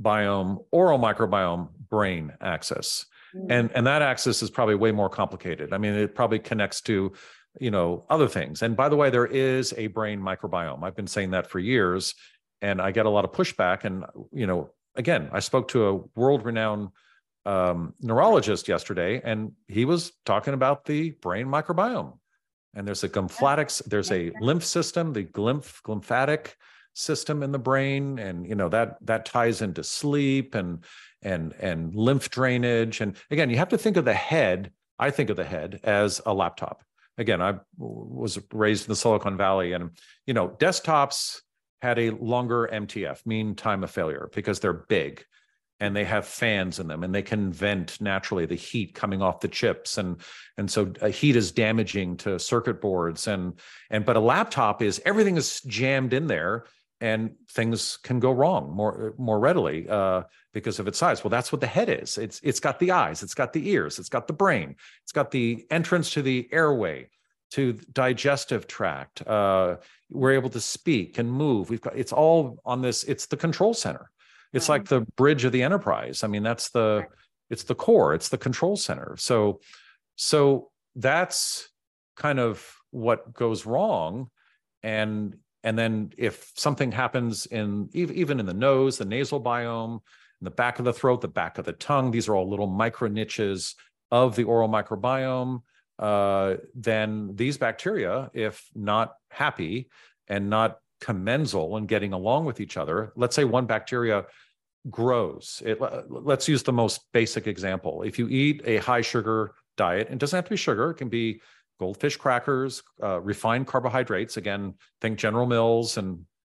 biome, oral microbiome brain axis Mm. and and that axis is probably way more complicated i mean it probably connects to you know other things and by the way there is a brain microbiome i've been saying that for years and i get a lot of pushback and you know again i spoke to a world renowned um, neurologist yesterday and he was talking about the brain microbiome. And there's a glymphatic there's a lymph system the glymph glymphatic system in the brain and you know that that ties into sleep and and and lymph drainage. And again you have to think of the head i think of the head as a laptop. Again i was raised in the silicon valley and you know desktops had a longer mtf mean time of failure because they're big and they have fans in them and they can vent naturally the heat coming off the chips and and so uh, heat is damaging to circuit boards and and but a laptop is everything is jammed in there and things can go wrong more more readily uh, because of its size. Well, that's what the head is. It's it's got the eyes, it's got the ears, it's got the brain, it's got the entrance to the airway, to digestive tract. Uh, we're able to speak and move. We've got it's all on this. It's the control center. It's Right. like mm-hmm. the bridge of the enterprise. I mean, that's the Right. it's the core. It's the control center. So so that's kind of what goes wrong and and then if something happens in ev- even in the nose the nasal biome in the back of the throat the back of the tongue these are all little micro niches of the oral microbiome uh, then these bacteria if not happy and not commensal and getting along with each other. Let's say one bacteria grows. It, let's use the most basic example. If you eat a high sugar diet it doesn't have to be sugar it can be goldfish crackers uh, refined carbohydrates. Again think general mills and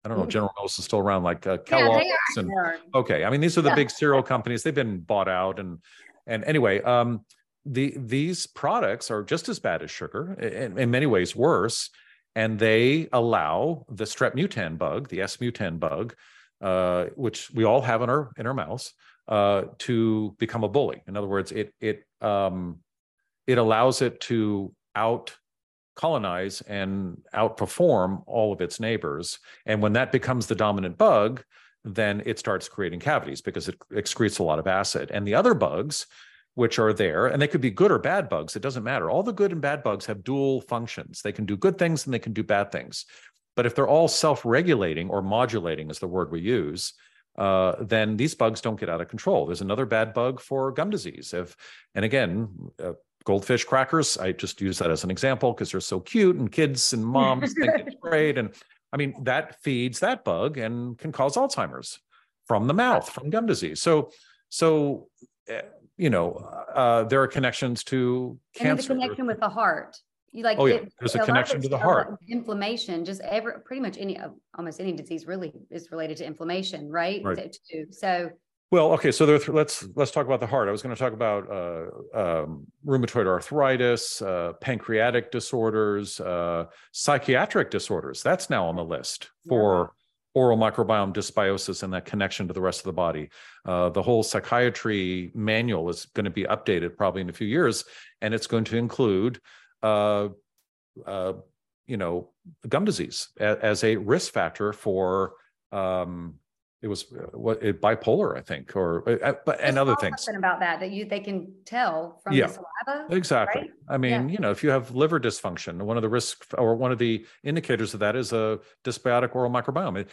i don't know if general mills is still around like uh, Yeah, kellogg's they and okay i mean these are the Yeah. big cereal companies. They've been bought out and and anyway um the these products are just as bad as sugar in, in many ways worse and they allow the strep mutan bug the s mutan bug uh, which we all have in our in our mouths uh, to become a bully. In other words it it um it allows it to out colonize and outperform all of its neighbors and when that becomes the dominant bug then it starts creating cavities because it excretes a lot of acid. And the other bugs which are there and they could be good or bad bugs it doesn't matter. All the good and bad bugs have dual functions. They can do good things and they can do bad things. But if they're all self-regulating or modulating is the word we use uh, then these bugs don't get out of control. There's another bad bug for gum disease. If and again uh, goldfish crackers i just use that as an example because they're so cute and kids and moms think it's [LAUGHS] great. And i mean that feeds that bug and can cause alzheimer's from the mouth from gum disease. So so uh, you know uh, there are connections to And then the connection with the heart. You like. Oh, yeah. it- There's a lot connection to the heart. Inflammation, just every, pretty much any, uh, almost any disease really is related to inflammation, right? Right. To- So, Well, okay, so there, th- let's let's talk about the heart. I was going to talk about uh, um, rheumatoid arthritis, uh, pancreatic disorders, uh, psychiatric disorders. That's now on the list for oral microbiome dysbiosis and that connection to the rest of the body. Uh, the whole psychiatry manual is going to be updated probably in a few years, and it's going to include, uh, uh, you know, gum disease a- as a risk factor for um, it was uh, what it, bipolar, I think, or uh, uh, but and other things. About that, that you, they can tell from Yeah. the saliva. Exactly. right? I mean, you know, if you have liver dysfunction, one of the risk or one of the indicators of that is a dysbiotic oral microbiome.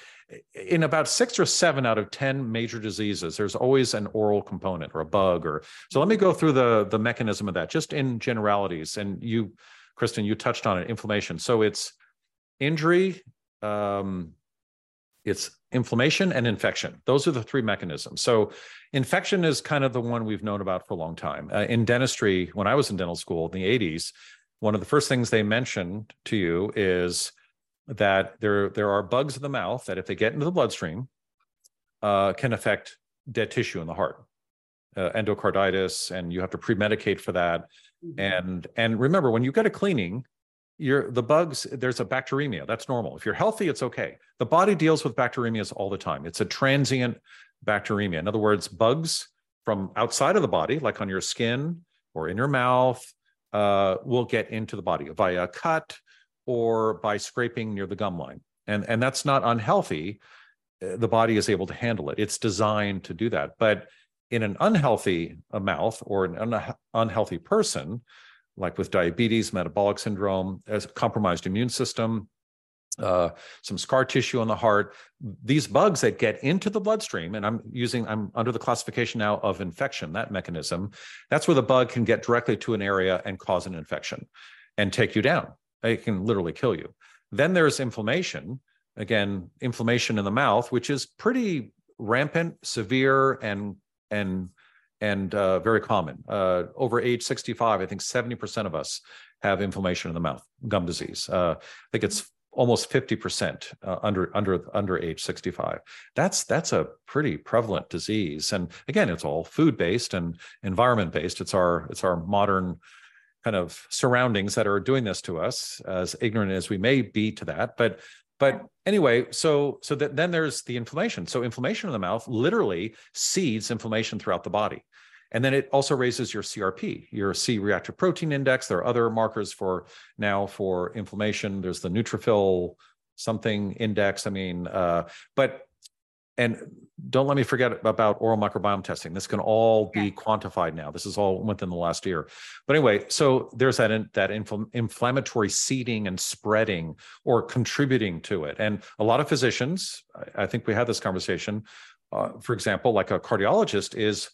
In about six or seven out of 10 major diseases, there's always an oral component or a bug or so let me go through the the mechanism of that just in generalities. And you, Kristen, you touched on it, inflammation. So it's injury, um, it's inflammation and infection. Those are the three mechanisms. So infection is kind of the one we've known about for a long time. Uh, in dentistry, when I was in dental school in the 80s, one of the first things they mentioned to you is that there there are bugs in the mouth that if they get into the bloodstream uh, can affect dead tissue in the heart uh, endocarditis and you have to pre-medicate for that and and remember when you get a cleaning you're the bugs there's a bacteremia that's normal. If you're healthy it's okay. The body deals with bacteremias all the time. It's a transient bacteremia. In other words bugs from outside of the body like on your skin or in your mouth uh, will get into the body via a cut or by scraping near the gum line. And and that's not unhealthy. Uh, the body is able to handle it. It's designed to do that. But in an unhealthy mouth or an un- unhealthy person like with diabetes, metabolic syndrome, as compromised immune system, uh, some scar tissue on the heart. These bugs that get into the bloodstream, and I'm using, I'm under the classification now of infection, that mechanism. That's where the bug can get directly to an area and cause an infection and take you down. It can literally kill you. Then there's inflammation. Again, inflammation in the mouth, which is pretty rampant, severe, and and and uh, very common. Uh, over age 65, I think 70% of us have inflammation in the mouth, gum disease. Uh, I think it's almost 50% uh, under under under age 65. That's that's a pretty prevalent disease. And again, it's all food based and environment based. It's our it's our modern kind of surroundings that are doing this to us, as ignorant as we may be to that. But but anyway, so so that then there's the inflammation. So inflammation in the mouth literally seeds inflammation throughout the body. And then it also raises your CRP, your C reactive protein index. There are other markers for now for inflammation. There's the neutrophil something index. I mean, uh, but and don't let me forget about oral microbiome testing. This can all be quantified now. This is all within the last year. But anyway, so there's that in, that infl- inflammatory seeding and spreading or contributing to it. And a lot of physicians, I, I think we had this conversation. Uh, for example, like a cardiologist is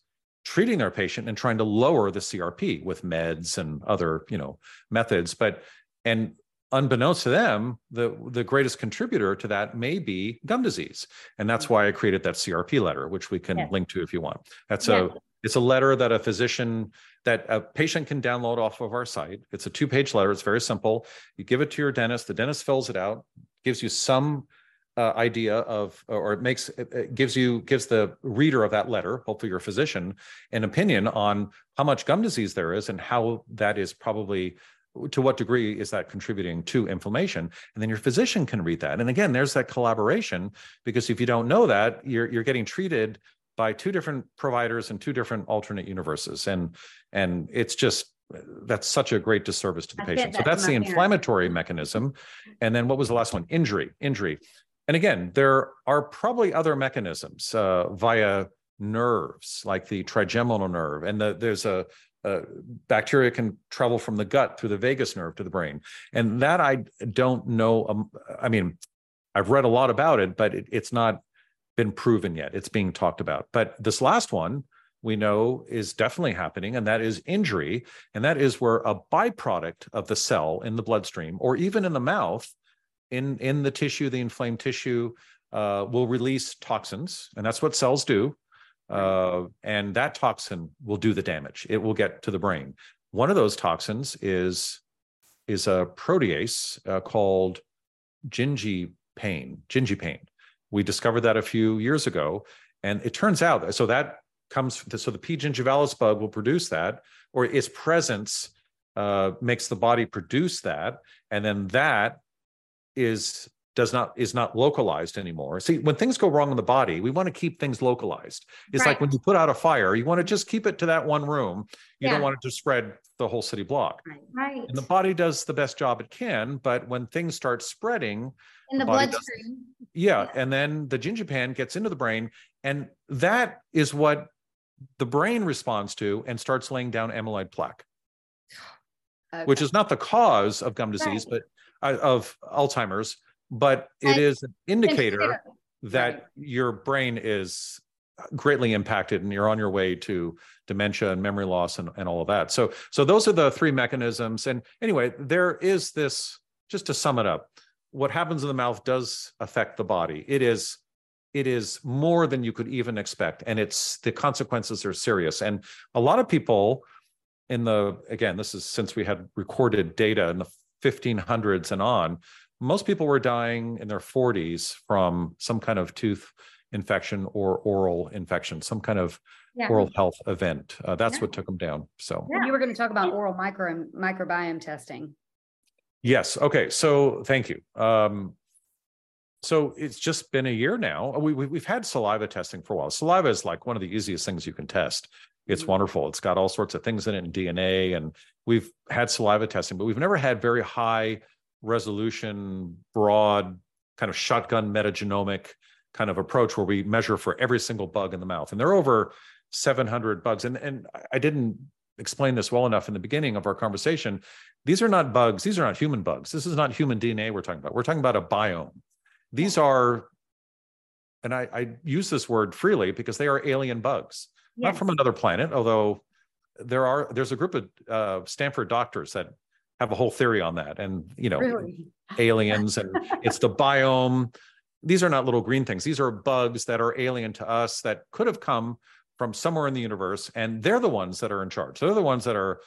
treating their patient and trying to lower the CRP with meds and other, you know, methods. But and unbeknownst to them, the the greatest contributor to that may be gum disease, and that's why I created that CRP letter, which we can Yeah. link to if you want. That's Yeah. a it's a letter that a physician that a patient can download off of our site. It's a two page letter. It's very simple. You give it to your dentist. The dentist fills it out, gives you some uh, idea of, or it makes it gives you gives the reader of that letter, hopefully your physician, an opinion on how much gum disease there is and how that is probably to what degree is that contributing to inflammation? And then your physician can read that. And again there's that collaboration because if you don't know that you're you're getting treated by two different providers and two different alternate universes. And and it's just that's such a great disservice to the I patient. So that's the parents. inflammatory mechanism. And then what was the last one? Injury injury. And again there are probably other mechanisms uh, via nerves like the trigeminal nerve. And the, there's a uh, bacteria can travel from the gut through the vagus nerve to the brain. And that i don't know um, i mean i've read a lot about it but it, it's not been proven yet. It's being talked about. But this last one we know is definitely happening and that is injury. And that is where a byproduct of the cell in the bloodstream or even in the mouth in in the tissue the inflamed tissue uh, will release toxins. And that's what cells do uh, and that toxin will do the damage. It will get to the brain. One of those toxins is is a protease uh, called gingipain. Gingipain. We discovered that a few years ago, and it turns out so that comes so the P. gingivalis bug will produce that, or its presence uh, makes the body produce that, and then that is does not is not localized anymore. See, when things go wrong in the body, we want to keep things localized. It's like when you put out a fire, you want to just keep it to that one room. You Yeah. don't want it to spread the whole city block. Right. And the body does the best job it can, but when things start spreading, In the body doesn't- bloodstream. yeah, Yeah. and then the gingipain gets into the brain, and that is what the brain responds to and starts laying down amyloid plaque, [GASPS] which is not the cause of gum disease, but uh, of Alzheimer's, but it is an indicator that your brain is greatly impacted and you're on your way to dementia and memory loss and, and all of that. So so those are the three mechanisms. And anyway, there is this, just to sum it up, what happens in the mouth does affect the body. It is it is more than you could even expect. And it's the consequences are serious. And a lot of people in the again, this is since we had recorded data in the 1500s and on, most people were dying in their 40s from some kind of tooth infection or oral infection, some kind of Yeah. oral health event. Uh, that's Yeah. what took them down. So, Yeah. You were going to talk about oral micro microbiome testing. yes. Okay. So, thank you. Um, so it's just been a year now. We, we we've had saliva testing for a while. Saliva is like one of the easiest things you can test. It's Mhm. wonderful. It's got all sorts of things in it and DNA, and we've had saliva testing, but we've never had very high resolution, broad kind of shotgun metagenomic kind of approach where we measure for every single bug in the mouth. And there are over 700 bugs. And, and I didn't explain this well enough in the beginning of our conversation. These are not bugs. These are not human bugs. This is not human DNA we're talking about. We're talking about a biome. These are, and I, I use this word freely because they are alien bugs, not from another planet, although there are, there's a group of uh, Stanford doctors that have a whole theory on that. And, you know, Really? aliens and [LAUGHS] it's the biome. These are not little green things. These are bugs that are alien to us that could have come from somewhere in the universe. And they're the ones that are in charge. They're the ones that are,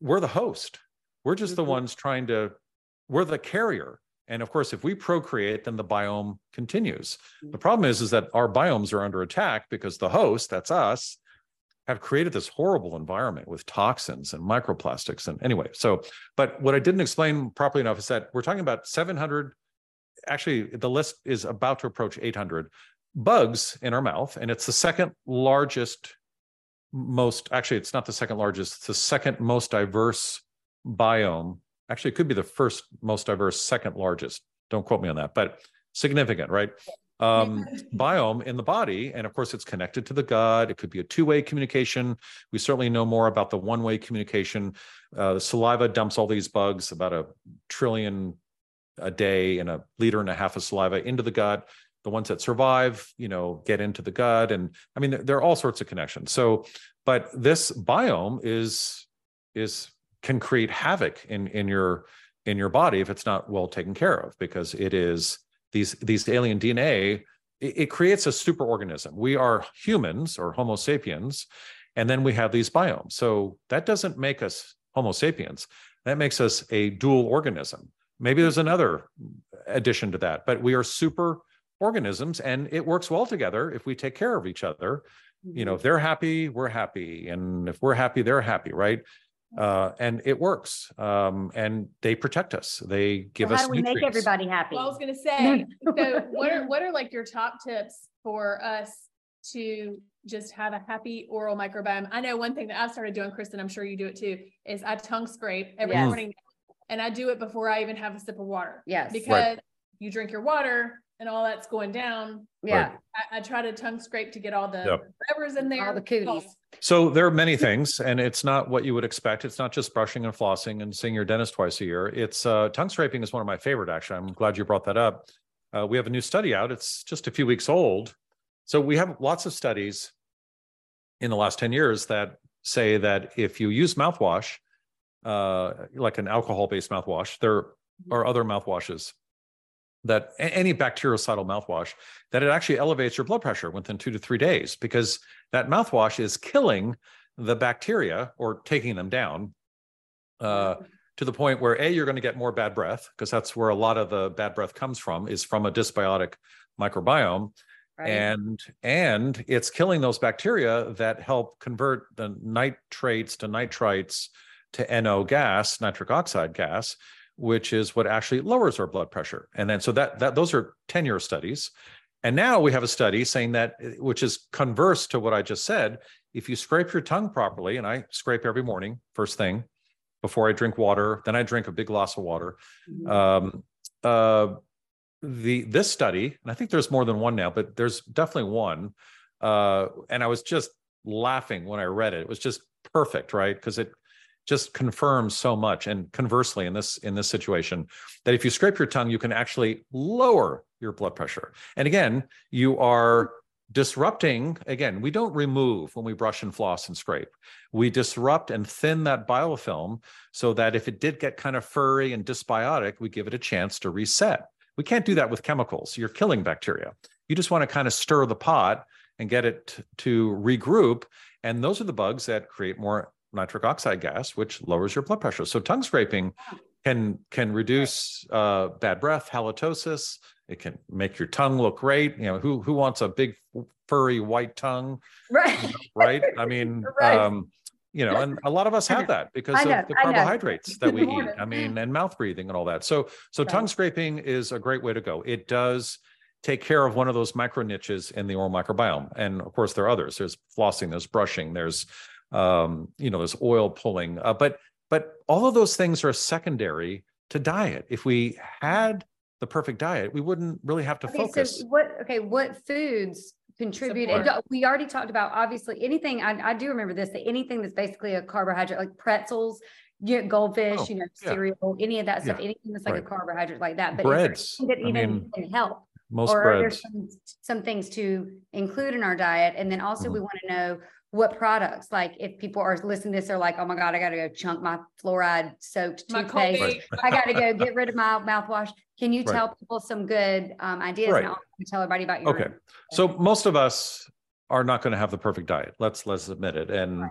we're the host. We're just the Mhm. ones trying to, we're the carrier. And of course, if we procreate, then the biome continues. The problem is, is that our biomes are under attack because the host, that's us, have created this horrible environment with toxins and microplastics. And anyway, so, but what I didn't explain properly enough is that we're talking about 700, actually, the list is about to approach 800 bugs in our mouth. And it's the second largest, most, actually, it's not the second largest, it's the second most diverse biome. Actually, it could be the first most diverse, second largest. Don't quote me on that, but significant, right? Um, biome in the body. And of course, it's connected to the gut. It could be a two way communication. We certainly know more about the one way communication. Uh, saliva dumps all these bugs, about a trillion a day and a liter and a half of saliva into the gut. The ones that survive, you know, get into the gut. And I mean, there, there are all sorts of connections. So, but this biome is, is, can create havoc in, in your, in your body if it's not well taken care of because it is these these alien DNA, it, it creates a superorganism. We are humans or Homo sapiens, and then we have these biomes. So that doesn't make us Homo sapiens. That makes us a dual organism. Maybe there's another addition to that, but we are super organisms and it works well together if we take care of each other. You know, mm-hmm. if they're happy, we're happy. And if we're happy, they're happy, right? Uh, and it works. Um, and they protect us. They give So us how do we make everybody happy? Well, I was gonna say, [LAUGHS] so what are, what are like your top tips for us to just have a happy oral microbiome? I know one thing that I've started doing, Kristen, I'm sure you do it too, is I tongue scrape every Yes. morning. And I do it before I even have a sip of water. Yes. Because you drink your water and all that's going down. Yeah. I, I try to tongue scrape to get all the Yep. whatever's in there. All the cooties. So there are many things, and it's not what you would expect. It's not just brushing and flossing and seeing your dentist twice a year. It's uh, tongue scraping is one of my favorite. Actually, I'm glad you brought that up. Uh, we have a new study out. It's just a few weeks old. So we have lots of studies in the last ten years that say that if you use mouthwash, uh, like an alcohol-based mouthwash, there are other mouthwashes that any bactericidal mouthwash that it actually elevates your blood pressure within two to three days because that mouthwash is killing the bacteria or taking them down uh, to the point where a you're going to get more bad breath because that's where a lot of the bad breath comes from is from a dysbiotic microbiome Right. and and it's killing those bacteria that help convert the nitrates to nitrites to NO gas, nitric oxide gas, which is what actually lowers our blood pressure. And then so that that those are 10 year studies. And now we have a study saying that, which is converse to what I just said. If you scrape your tongue properly, and I scrape every morning, first thing, before I drink water, then I drink a big glass of water. Mhm. Um, uh, the this study, and I think there's more than one now, but there's definitely one. Uh, and I was just laughing when I read it. It was just perfect, right? Because it just confirms so much. And conversely, in this in this situation, that if you scrape your tongue, you can actually lower your blood pressure. And again, you are disrupting. Again, we don't remove when we brush and floss and scrape. We disrupt and thin that biofilm so that if it did get kind of furry and dysbiotic, we give it a chance to reset. We can't do that with chemicals. You're killing bacteria. You just want to kind of stir the pot and get it to regroup. And those are the bugs that create more nitric oxide gas, which lowers your blood pressure. So tongue scraping can can reduce uh, bad breath, halitosis. It can make your tongue look great. You know, who who wants a big furry white tongue, Right. right? I [LAUGHS] mean, Right. um, you know, and a lot of us have that because of the carbohydrates that we [LAUGHS] eat. I mean, and mouth breathing and all that. So so Right. tongue scraping is a great way to go. It does take care of one of those micro niches in the oral microbiome. And of course, there are others. There's flossing, there's brushing, there's um, you know, there's oil pulling. Uh, but but all of those things are secondary to diet. If we had the perfect diet, we wouldn't really have to Okay, focus. so what, okay, what foods contribute? and We already talked about, obviously, anything, I, I do remember this, that anything that's basically a carbohydrate, like pretzels, you know, goldfish, Oh, you know, yeah. cereal, any of that stuff, Yeah, anything that's like a carbohydrate like that. But Breads, That even mean, can help, Most or breads. some, some things to include in our diet? And then also we Mhm. want to know what products, like if people are listening to this, they're like, oh my God, I gotta go chunk my fluoride soaked toothpaste. Colgate. I gotta go get rid of my mouthwash. Can you Right. tell people some good um ideas Right. and also tell everybody about your? Okay. So most of us are not going to have the perfect diet. Let's let's admit it. And Right.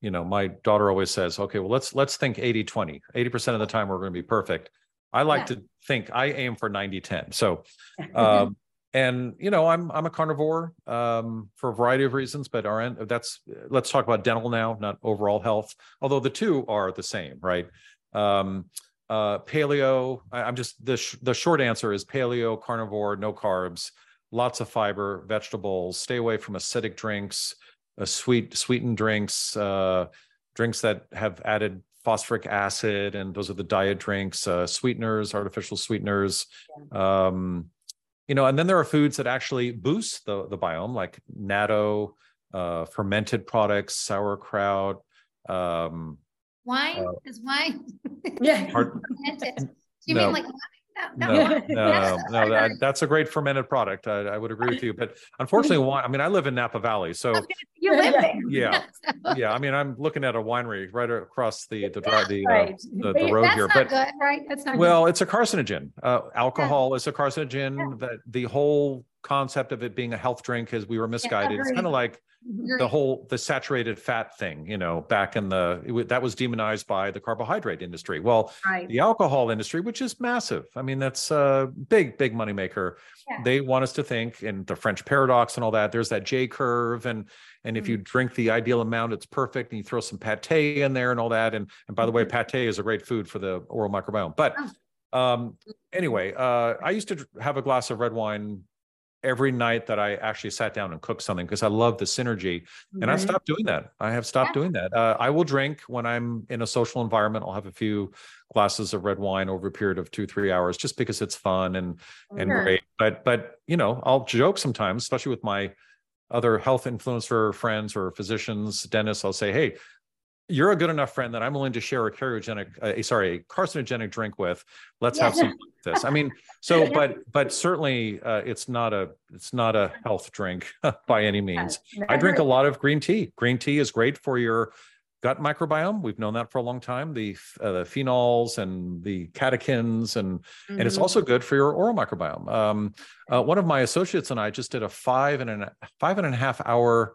you know, my daughter always says, okay, well, let's let's think 80 20. 80% of the time we're going to be perfect. I like Yeah. to think I aim for 90 10. So [LAUGHS] um and you know, I'm I'm a carnivore um for a variety of reasons, but our that's let's talk about dental now, not overall health, although the two are the same, right? Um uh paleo, I, I'm just the sh- the short answer is paleo, carnivore, no carbs lots of fiber, vegetables, stay away from acidic drinks, uh, sweet sweetened drinks, uh, drinks that have added phosphoric acid, and those are the diet drinks, uh, sweeteners, artificial sweeteners. Um, you know, and then there are foods that actually boost the the biome, like natto, uh, fermented products, sauerkraut. Um, Wine Uh, is wine. [LAUGHS] Yeah. hard- fermented. [LAUGHS] Do you No. mean like? [LAUGHS] no, No, no, no. no, Yes, no, I that, that's a great fermented product. I, I would agree with you, but unfortunately, [LAUGHS] wine. I mean, I live in Napa Valley, so You live [LAUGHS] Yeah. there. Yeah. Yeah, I mean, I'm looking at a winery right across the the dri- the, uh, the, the road That's here, not but good, right? That's not. good. well, it's a carcinogen. Uh, alcohol is a carcinogen. That the whole concept of it being a health drink is we were misguided. it's kind of like the whole the saturated fat thing. You know, back in the it that was demonized by the carbohydrate industry. Well, Right. the alcohol industry, which is massive. I mean, that's a big, big moneymaker. Yeah. They want us to think, and the French paradox and all that. There's that J curve, and and if you Mm-hmm. drink the ideal amount, it's perfect. And you throw some pate in there and all that. And and by the way, Mm-hmm. pate is a great food for the oral microbiome. But Oh. um, anyway, uh, I used to have a glass of red wine every night that I actually sat down and cooked something because I love the synergy. And I stopped doing that. I have stopped Yeah. doing that. Uh, I will drink when I'm in a social environment. I'll have a few glasses of red wine over a period of two, three hours, just because it's fun and and great. But but you know, I'll joke sometimes, especially with my other health influencer friends or physicians, dentists. I'll say, hey. You're a good enough friend that I'm willing to share a carcinogenic, uh, sorry, a carcinogenic drink with. Let's have some this. I mean, [LAUGHS] so, Yeah. but, but certainly, uh, it's not a, it's not a health drink [LAUGHS] by any means. I drink a lot of green tea. Green tea is great for your gut microbiome. We've known that for a long time. The, uh, the phenols and the catechins, and and it's Mhm. also good for your oral microbiome. Um, uh, one of my associates and I just did a five and a five and a half hour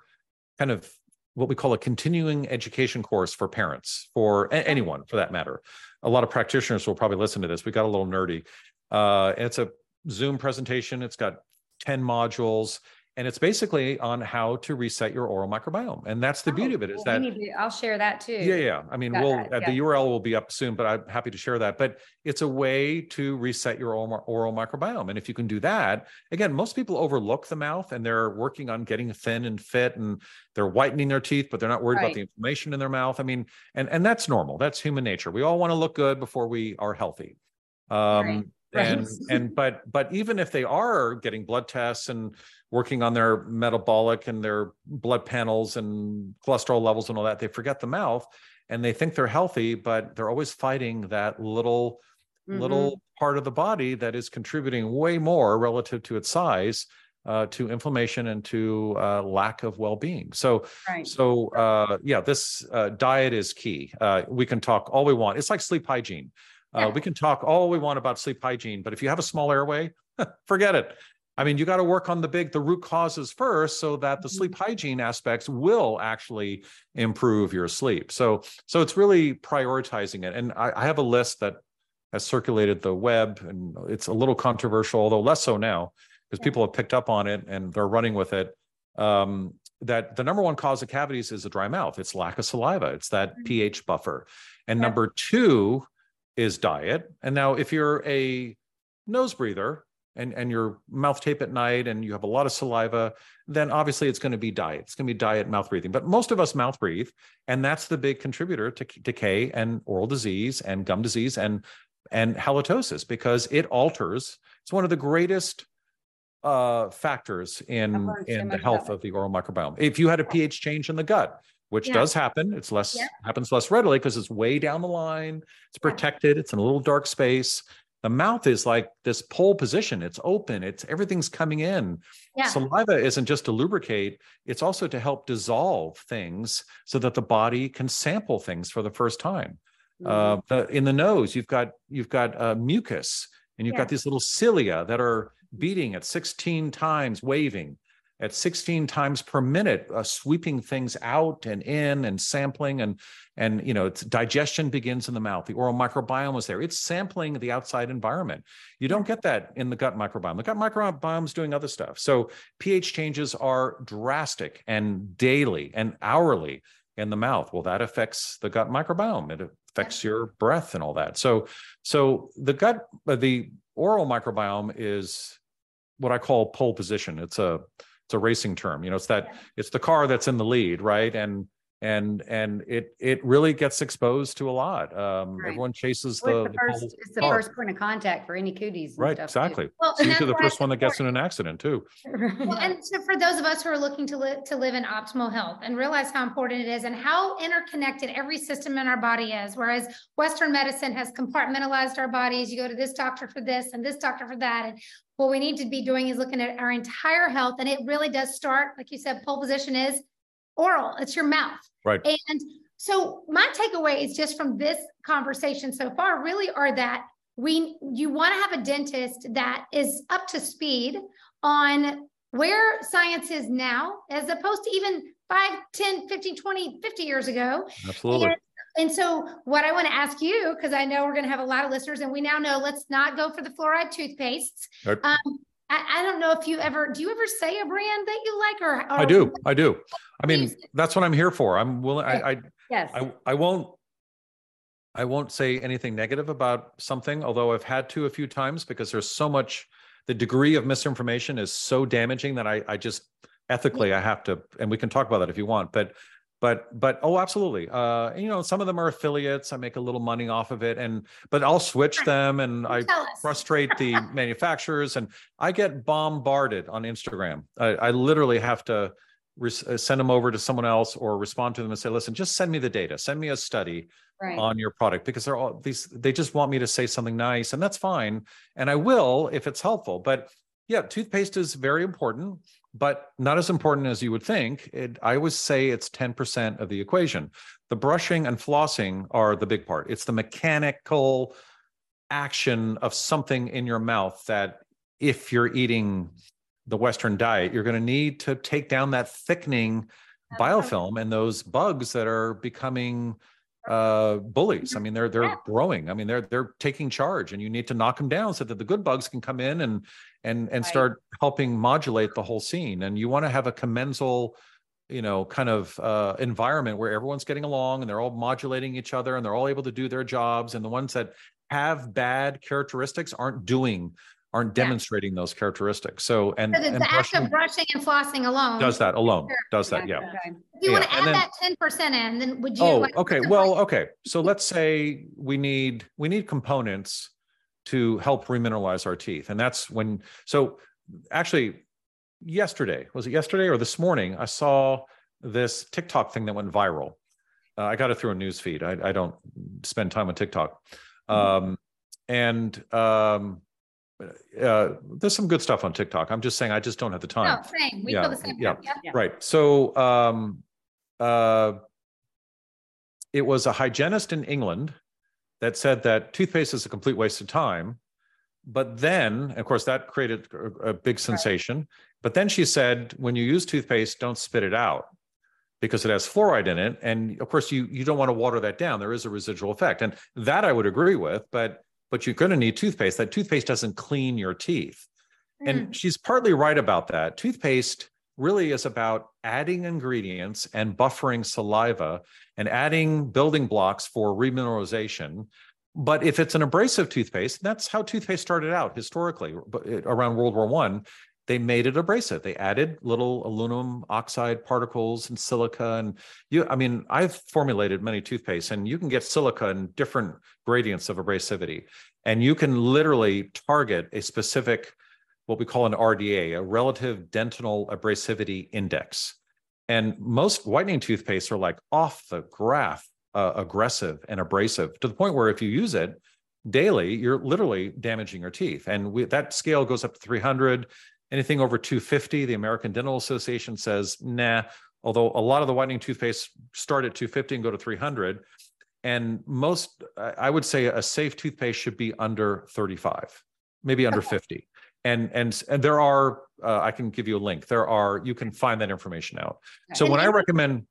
kind of what we call a continuing education course for parents, for a- anyone for that matter. A lot of practitioners will probably listen to this. We got a little nerdy. Uh, it's a Zoom presentation. It's got 10 modules and it's basically on how to reset your oral microbiome. And that's the Oh, beauty of it is well, that to- I'll share that too. yeah, yeah. I mean, Got we'll that, uh, the. URL will be up soon, but I'm happy to share that. But it's a way to reset your oral, oral microbiome, and if you can do that, again, most people overlook the mouth and they're working on getting thin and fit, and they're whitening their teeth, but they're not worried about the inflammation in their mouth. I mean, and and that's normal. That's human nature. We all want to look good before we are healthy. Um, Right. And and [LAUGHS] but but even if they are getting blood tests and working on their metabolic and their blood panels and cholesterol levels and all that they forget the mouth and they think they're healthy but they're always fighting that little Mhm. little part of the body that is contributing way more relative to its size uh, to inflammation and to uh, lack of well-being so Right. so uh, yeah, this uh, diet is key. Uh, we can talk all we want. It's like sleep hygiene. Uh, We can talk all we want about sleep hygiene, but if you have a small airway, [LAUGHS] forget it. I mean, you got to work on the big, the root causes first, so that the sleep hygiene aspects will actually improve your sleep. So, so it's really prioritizing it. And I, I have a list that has circulated the web, and it's a little controversial, although less so now, because people have picked up on it and they're running with it um, that the number one cause of cavities is a dry mouth. It's lack of saliva. It's that Mhm. pH buffer. And number two is diet. And now, if you're a nose breather and, and your mouth tape at night and you have a lot of saliva, then obviously it's going to be diet. It's going to be diet mouth breathing. But most of us mouth breathe. And that's the big contributor to decay and oral disease and gum disease and and halitosis because it alters. It's one of the greatest uh, factors in in the health of the oral microbiome. If you had a pH change in the gut, which Yeah. does happen, it's less Yeah. happens less readily because it's way down the line. It's Yeah. protected. It's in a little dark space. The mouth is like this pole position. It's open. It's everything's coming in. Saliva isn't just to lubricate; it's also to help dissolve things so that the body can sample things for the first time. Mhm. Uh, the, in the nose, you've got you've got uh, mucus, and you've got these little cilia that are beating at 16 times, waving at 16 times per minute, uh, sweeping things out and in and sampling and and you know it's digestion begins in the mouth. The oral microbiome is there. It's sampling the outside environment. You don't get that in the gut microbiome. The gut microbiome is doing other stuff. So pH changes are drastic and daily and hourly in the mouth. Well, that affects the gut microbiome. It affects your breath and all that. So, so the gut, uh, the oral microbiome is what I call pole position. It's a it's a racing term. You know, it's that it's the car that's in the lead, right? And and and it it really gets exposed to a lot. Um, Right. Everyone chases Well, the, the first, it's the car. first point of contact for any cooties. and right, stuff, too. exactly. Well, usually that's the first one that gets in an accident too. [LAUGHS] Well, and so for those of us who are looking to live to live in optimal health and realize how important it is and how interconnected every system in our body is, whereas Western medicine has compartmentalized our bodies. You go to this doctor for this and this doctor for that. And what we need to be doing is looking at our entire health. And it really does start, like you said, pole position is oral. It's your mouth. Right. And so my takeaways just from this conversation so far really are that we you want to have a dentist that is up to speed on where science is now as opposed to even 5 10 15 20 50 years ago Absolutely. and, and so what i want to ask you because i know we're going to have a lot of listeners and we now know let's not go for the fluoride toothpastes Right. um, I, I don't know if you ever do you ever say a brand that you like or, or I do. I [LAUGHS] do. I mean, that's what I'm here for. I'm willing. I, I Yes. I I won't I won't say anything negative about something, although I've had to a few times because there's so much the degree of misinformation is so damaging that I I just ethically I have to and we can talk about that if you want, but but but oh absolutely. Uh you know some of them are affiliates. I make a little money off of it and but i'll switch them and i frustrate the [LAUGHS] manufacturers and i get bombarded on instagram. I, I literally have to res- uh, send them over to someone else or respond to them and say listen just send me the data. Send me a study Right. on your product because they're all these they just want me to say something nice and that's fine and i will if it's helpful but yeah toothpaste is very important but not as important as you would think. It, i always say it's 10% of the equation. The brushing and flossing are the big part. It's the mechanical action of something in your mouth that if you're eating the western diet you're going to need to take down that thickening biofilm and those bugs that are becoming uh, bullies. I mean, they're they're Yeah. growing. I mean, they're they're taking charge, and you need to knock them down so that the good bugs can come in and and and Right. start helping modulate the whole scene. And you want to have a commensal, you know, kind of uh, environment where everyone's getting along and they're all modulating each other and they're all able to do their jobs. And the ones that have bad characteristics aren't doing aren't Yeah. demonstrating those characteristics. So and, it's and the act of brushing brushing and flossing alone. does that alone. Sure. Does that, yeah. Okay. If you want to add then- that ten percent in, then would you? Oh, like, okay. Well, okay. So let's say we need, we need components to help remineralize our teeth. And that's when, so actually yesterday, was it yesterday or this morning? I saw this TikTok thing that went viral. Uh, I got it through a news feed. I, I don't spend time on TikTok. Um, and um, uh, there's some good stuff on TikTok. I'm just saying I just don't have the time. No, same. We Yeah, feel the same. yeah. Yep. Yeah. Right. So um uh it was a hygienist in England that said that toothpaste is a complete waste of time. But then, of course, that created a, a big sensation. But then she said, when you use toothpaste, don't spit it out because it has fluoride in it. And of course, you you don't want to water that down. There is a residual effect. And that I would agree with, but but you're going to need toothpaste. That toothpaste doesn't clean your teeth. Mm. And she's partly right about that. Toothpaste really is about adding ingredients and buffering saliva and adding building blocks for remineralization. But if it's an abrasive toothpaste, that's how toothpaste started out historically. Around World War One, they made it abrasive. They added little aluminum oxide particles and silica. And you, I mean, I've formulated many toothpastes, and you can get silica in different gradients of abrasivity, and you can literally target a specific what we call an RDA, a relative dentinal abrasivity index. And most whitening toothpaste are like off the graph, uh, aggressive and abrasive to the point where if you use it daily, you're literally damaging your teeth. And we, that scale goes up to 300. Anything over 250, the American Dental Association says, nah. Although a lot of the whitening toothpaste start at 250 and go to 300. And most, I would say a safe toothpaste should be under 35, maybe under 50 and and and there are uh, i can give you a link. There are you can find that information out. So And when i recommend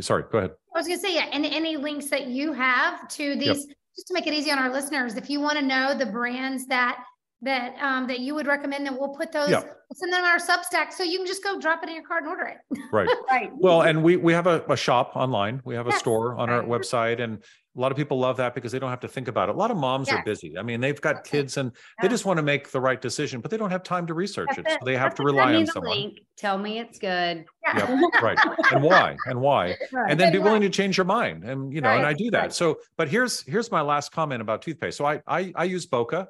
sorry go ahead. I was gonna say, yeah, and any links that you have to these, just to make it easy on our listeners, if you want to know the brands that that um that you would recommend, that we'll put those, Yeah. we'll send them on our Substack, so you can just go drop it in your card and order it. right [LAUGHS] Right. well and we we have a, a shop online we have a Yes. store on our website and a lot of people love that because they don't have to think about it a lot of moms are busy i mean they've got That's it. kids and they just want to make the right decision but they don't have time to research That's it so they have to That's it. rely on someone link. Tell me it's good. Yeah. right and [LAUGHS] why and why and then be Good willing to change your mind and you know and i do that right. so but here's here's my last comment about toothpaste so i i, I use Boka Yeah.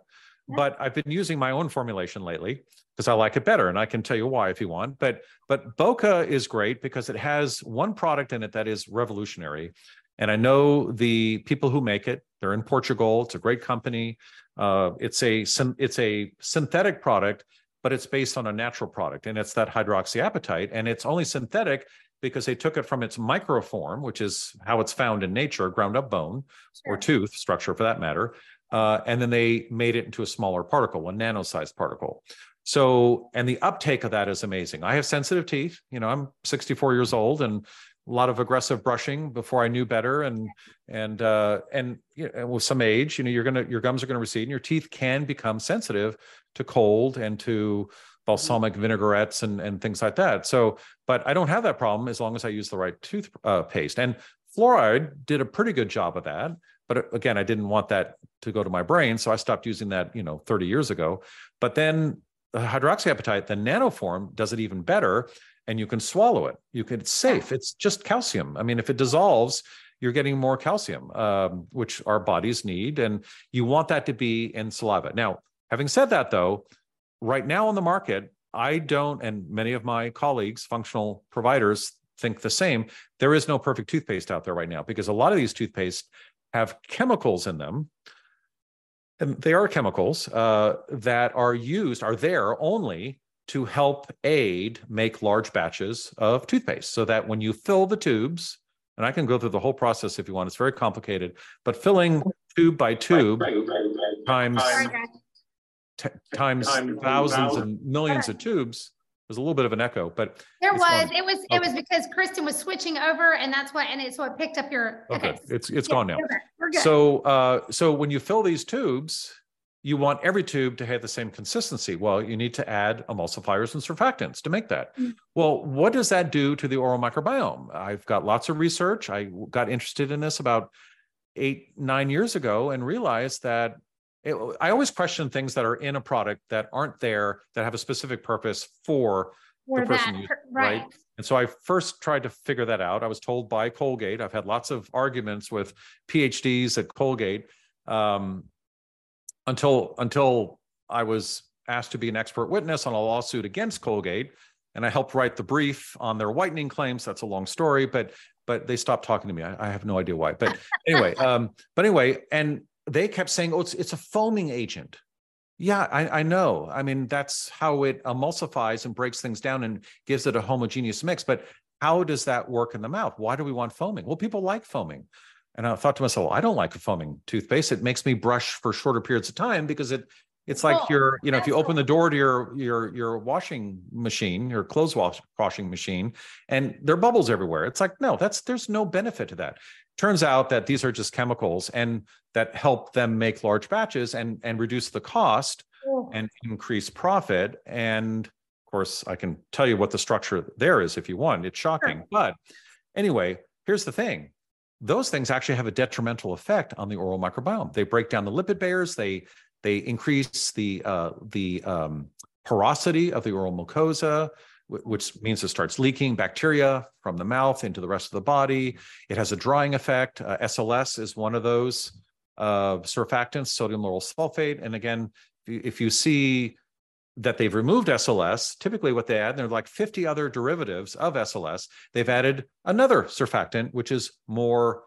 But i've been using my own formulation lately because i like it better and i can tell you why if you want but but Boka is great because it has one product in it that is revolutionary and i know the people who make it they're in portugal it's a great company uh, it's a it's a synthetic product but it's based on a natural product and it's that hydroxyapatite and it's only synthetic because they took it from its microform, which is how it's found in nature, ground up bone or tooth structure for that matter. Uh, and then they made it into a smaller particle, a nano-sized particle. So, and the uptake of that is amazing. I have sensitive teeth. You know, I'm 64 years old and a lot of aggressive brushing before I knew better. And and uh, and you know, and with some age, you know, you're gonna your gums are gonna recede, and your teeth can become sensitive to cold and to balsamic vinaigrettes and and things like that. So, but I don't have that problem as long as I use the right tooth uh, paste. And fluoride did a pretty good job of that. But uh, again, I didn't want that to go to my brain, so I stopped using that, you know, 30 years ago. But then the hydroxyapatite, the nanoform, does it even better, and you can swallow it. You can. It's safe. It's just calcium. I mean, if it dissolves, you're getting more calcium, um, which our bodies need, and you want that to be in saliva. Now, having said that, though, right now on the market, I don't, and many of my colleagues, functional providers, think the same. There is no perfect toothpaste out there right now because a lot of these toothpaste have chemicals in them. And they are chemicals uh, that are used, are there only to help aid make large batches of toothpaste so that when you fill the tubes, and I can go through the whole process if you want, it's very complicated, but filling tube by tube times Sorry, guys. t- times Times thousands thousands. and millions of tubes There's a little bit of an echo, but There was, gone. it was, Okay. it was because Kristen was switching over and that's why, and it's what picked up your, okay, okay. it's it's Yeah, gone now. we're good. We're good. So, uh, so when you fill these tubes, you want every tube to have the same consistency. Well, you need to add emulsifiers and surfactants to make that. Mm. Well, what does that do to the oral microbiome? I've got lots of research. I got interested in this about eight, nine years ago and realized that it, I always question things that are in a product that aren't there that have a specific purpose for For person per- right? right. and so I first tried to figure that out. I was told by Colgate. I've had lots of arguments with PhDs at Colgate um, until until I was asked to be an expert witness on a lawsuit against Colgate, and I helped write the brief on their whitening claims. That's a long story, but but they stopped talking to me. I, I have no idea why. But anyway, [LAUGHS] um, but anyway, and they kept saying, "Oh, it's it's a foaming agent." Yeah, I, I know. I mean, that's how it emulsifies and breaks things down and gives it a homogeneous mix. But how does that work in the mouth? Why do we want foaming? Well, people like foaming. And I thought to myself, well, I don't like a foaming toothpaste. It makes me brush for shorter periods of time because it it's like Oh, you're, you know, if you open the door to your your your washing machine, your clothes wash, washing machine, and there are bubbles everywhere. It's like, no, that's there's no benefit to that. Turns out that these are just chemicals and that help them make large batches and and reduce the cost Oh, and increase profit. And of course, I can tell you what the structure there is if you want. It's shocking. But anyway, here's the thing. Those things actually have a detrimental effect on the oral microbiome. They break down the lipid barriers, They they increase the uh, the um, porosity of the oral mucosa, which means it starts leaking bacteria from the mouth into the rest of the body. It has a drying effect. Uh, SLS is one of those uh, surfactants, sodium lauryl sulfate. And again, if you, see that they've removed SLS, typically what they add, there are like 50 other derivatives of SLS. They've added another surfactant, which is more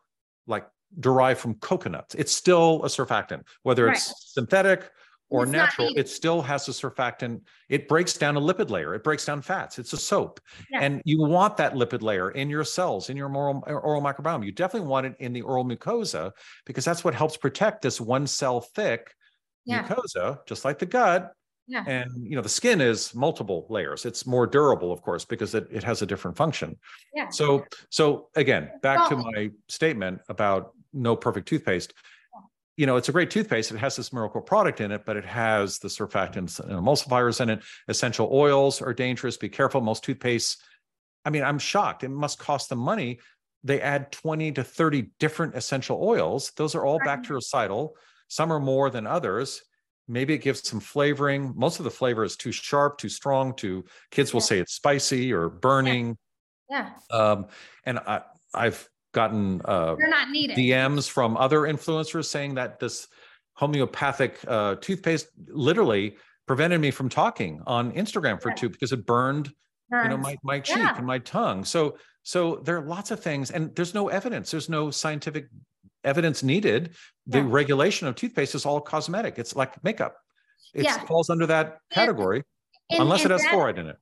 like derived from coconuts. It's still a surfactant, whether it's synthetic or It's natural, it still has a surfactant. It breaks down a lipid layer, it breaks down fats. It's a soap. Yeah. And you want that lipid layer in your cells, in your oral, oral microbiome. You definitely want it in the oral mucosa because that's what helps protect this one cell thick Yeah. mucosa, just like the gut. Yeah. And you know, the skin is multiple layers. It's more durable, of course, because it, it has a different function. Yeah. So so again, back to my statement about no perfect toothpaste. You know, it's a great toothpaste. It has this miracle product in it, but it has the surfactants and emulsifiers in it. Essential oils are dangerous. Be careful. Most toothpastes, I mean, I'm shocked. It must cost them money. They add 20 to 30 different essential oils. Those are all bactericidal. Some are more than others. Maybe it gives some flavoring. Most of the flavor is too sharp, too strong, too kids will Yeah. say it's spicy or burning. Yeah, Um, and I, I've gotten uh, they're not needed. DMs from other influencers saying that this homeopathic uh, toothpaste literally prevented me from talking on Instagram for two because it burned, you know, my my cheek Yeah. and my tongue. So so there are lots of things, and there's no evidence. There's no scientific evidence needed. The Yeah. regulation of toothpaste is all cosmetic. It's like makeup. It Yeah. falls under that category And- unless it has that- fluoride in it.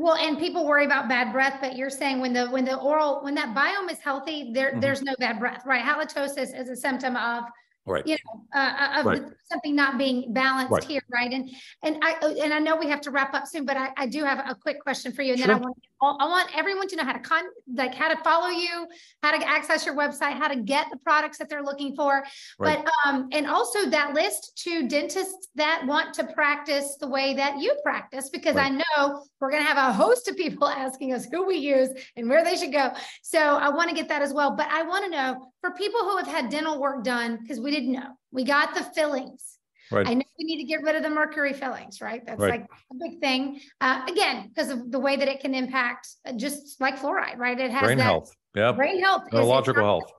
Well, and people worry about bad breath, but you're saying when the when the oral when that biome is healthy, there Mhm. there's no bad breath, right? Halitosis is a symptom of Right. you know uh, of Right. something not being balanced Right. here, right? And and I uh, and I know we have to wrap up soon, but I, I do have a quick question for you, and then I Sure. want I want everyone to know how to con like how to follow you, how to access your website, how to get the products that they're looking for, Right. but um and also that list to dentists that want to practice the way that you practice, because I know we're going to have a host of people [LAUGHS] asking us who we use and where they should go. So I want to get that as well. But I want to know for people who have had dental work done, because we didn't know, we got the fillings. Right. I know we need to get rid of the mercury fillings, right? That's Right. like a big thing. Uh, again, because of the way that it can impact, uh, just like fluoride, right? It has Brain that health. Yep. brain health. Neurological health.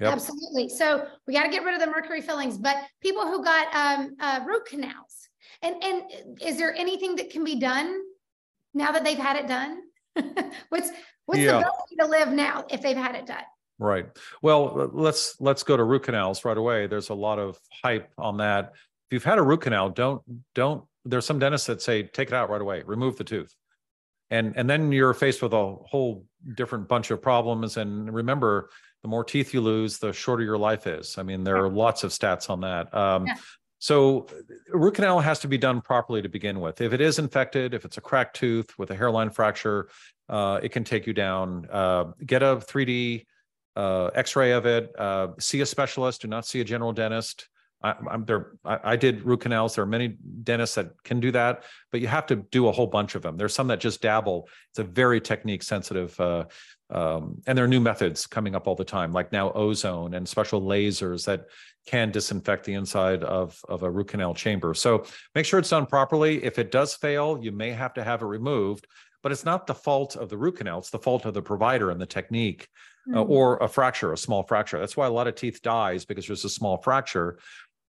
Yep. Absolutely. So we got to get rid of the mercury fillings, but people who got um, uh, root canals, and and is there anything that can be done now that they've had it done? [LAUGHS] what's what's Yeah. the best way to live now if they've had it done? Right. Well, let's let's go to root canals right away. There's a lot of hype on that. If you've had a root canal, don't don't. There's some dentists that say take it out right away, remove the tooth, and and then you're faced with a whole different bunch of problems. And remember, the more teeth you lose, the shorter your life is. I mean, there are lots of stats on that. Um, Yeah. So root canal has to be done properly to begin with. If it is infected, if it's a cracked tooth with a hairline fracture, uh, it can take you down. Uh, get a 3D uh, X-ray of it. Uh, see a specialist. Do not see a general dentist. I, am there. I, I, did root canals. There are many dentists that can do that, but you have to do a whole bunch of them. There's some that just dabble. It's a very technique sensitive, uh, um, and there are new methods coming up all the time, like now ozone and special lasers that can disinfect the inside of of a root canal chamber. So make sure it's done properly. If it does fail, you may have to have it removed, but it's not the fault of the root canal. It's the fault of the provider and the technique uh, mm-hmm. or a fracture, a small fracture. That's why a lot of teeth dies because there's a small fracture,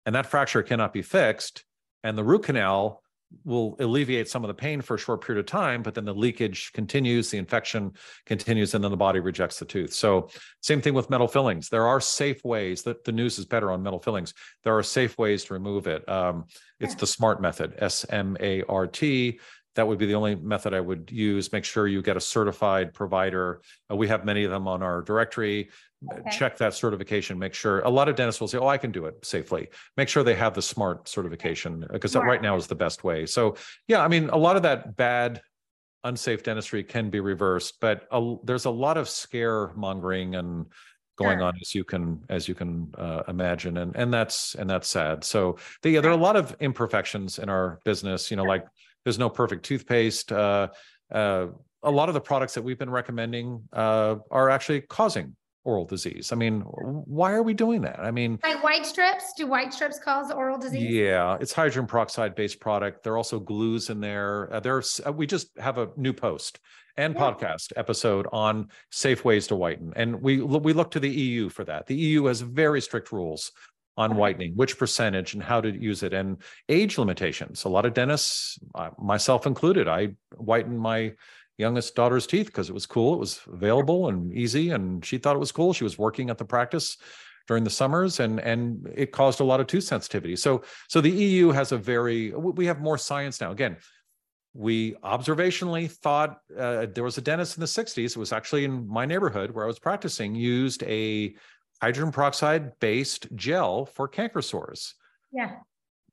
and that fracture cannot be fixed. And the root canal will alleviate some of the pain for a short period of time, but then the leakage continues, the infection continues, and then the body rejects the tooth. So, same thing with metal fillings. There are safe ways that the news is better on metal fillings. There are safe ways to remove it. Um, it's the SMART method, S M A R T that would be the only method I would use. Make sure you get a certified provider. Uh, we have many of them on our directory. Okay. Check that certification. Make sure a lot of dentists will say, "Oh, I can do it safely." Make sure they have the SMART certification because that right now is the best way. So, yeah, I mean, a lot of that bad, unsafe dentistry can be reversed, but a, there's a lot of scaremongering and going sure. on as you can as you can uh, imagine and and that's and that's sad so the, yeah, there are a lot of imperfections in our business you know like there's no perfect toothpaste. Uh, uh, a lot of the products that we've been recommending uh, are actually causing oral disease. I mean, why are we doing that? I mean, like white strips. Do white strips cause oral disease? Yeah, it's hydrogen peroxide based product. There are also glues in there. Uh, there's uh, we just have a new post and yeah. podcast episode on safe ways to whiten, and we we look to the EU for that. The EU has very strict rules on whitening, which percentage and how to use it, and age limitations. A lot of dentists, myself included, I whitened my youngest daughter's teeth because it was cool, it was available and easy, and she thought it was cool. She was working at the practice during the summers and and it caused a lot of tooth sensitivity so so the eu has a very we have more science now again we observationally thought uh, there was a dentist in the 60s it was actually in my neighborhood where i was practicing used a hydrogen peroxide based gel for canker sores. Yeah.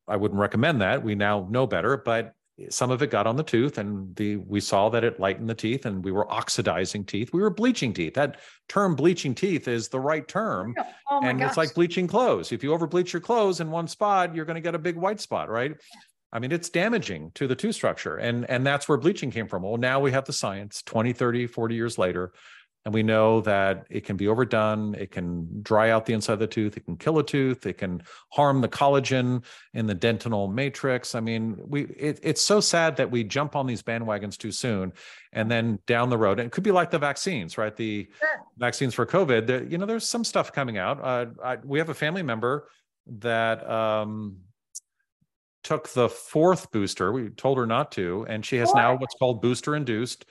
I wouldn't recommend that. We now know better, but some of it got on the tooth and the we saw that it lightened the teeth and we were oxidizing teeth. We were bleaching teeth. That term bleaching teeth is the right term. Oh, oh and gosh. it's like bleaching clothes. If you over bleach your clothes in one spot, you're going to get a big white spot, right? I mean, it's damaging to the tooth structure. And, and that's where bleaching came from. Well, now we have the science 20, 30, 40 years later and we know that it can be overdone. It can dry out the inside of the tooth. It can kill a tooth. It can harm the collagen in the dentinal matrix. I mean, we it, it's so sad that we jump on these bandwagons too soon, and then down the road, and it could be like the vaccines, right? The sure. vaccines for COVID. The, you know, there's some stuff coming out. Uh, I, we have a family member that um, took the fourth booster. We told her not to, and she has now what's called booster induced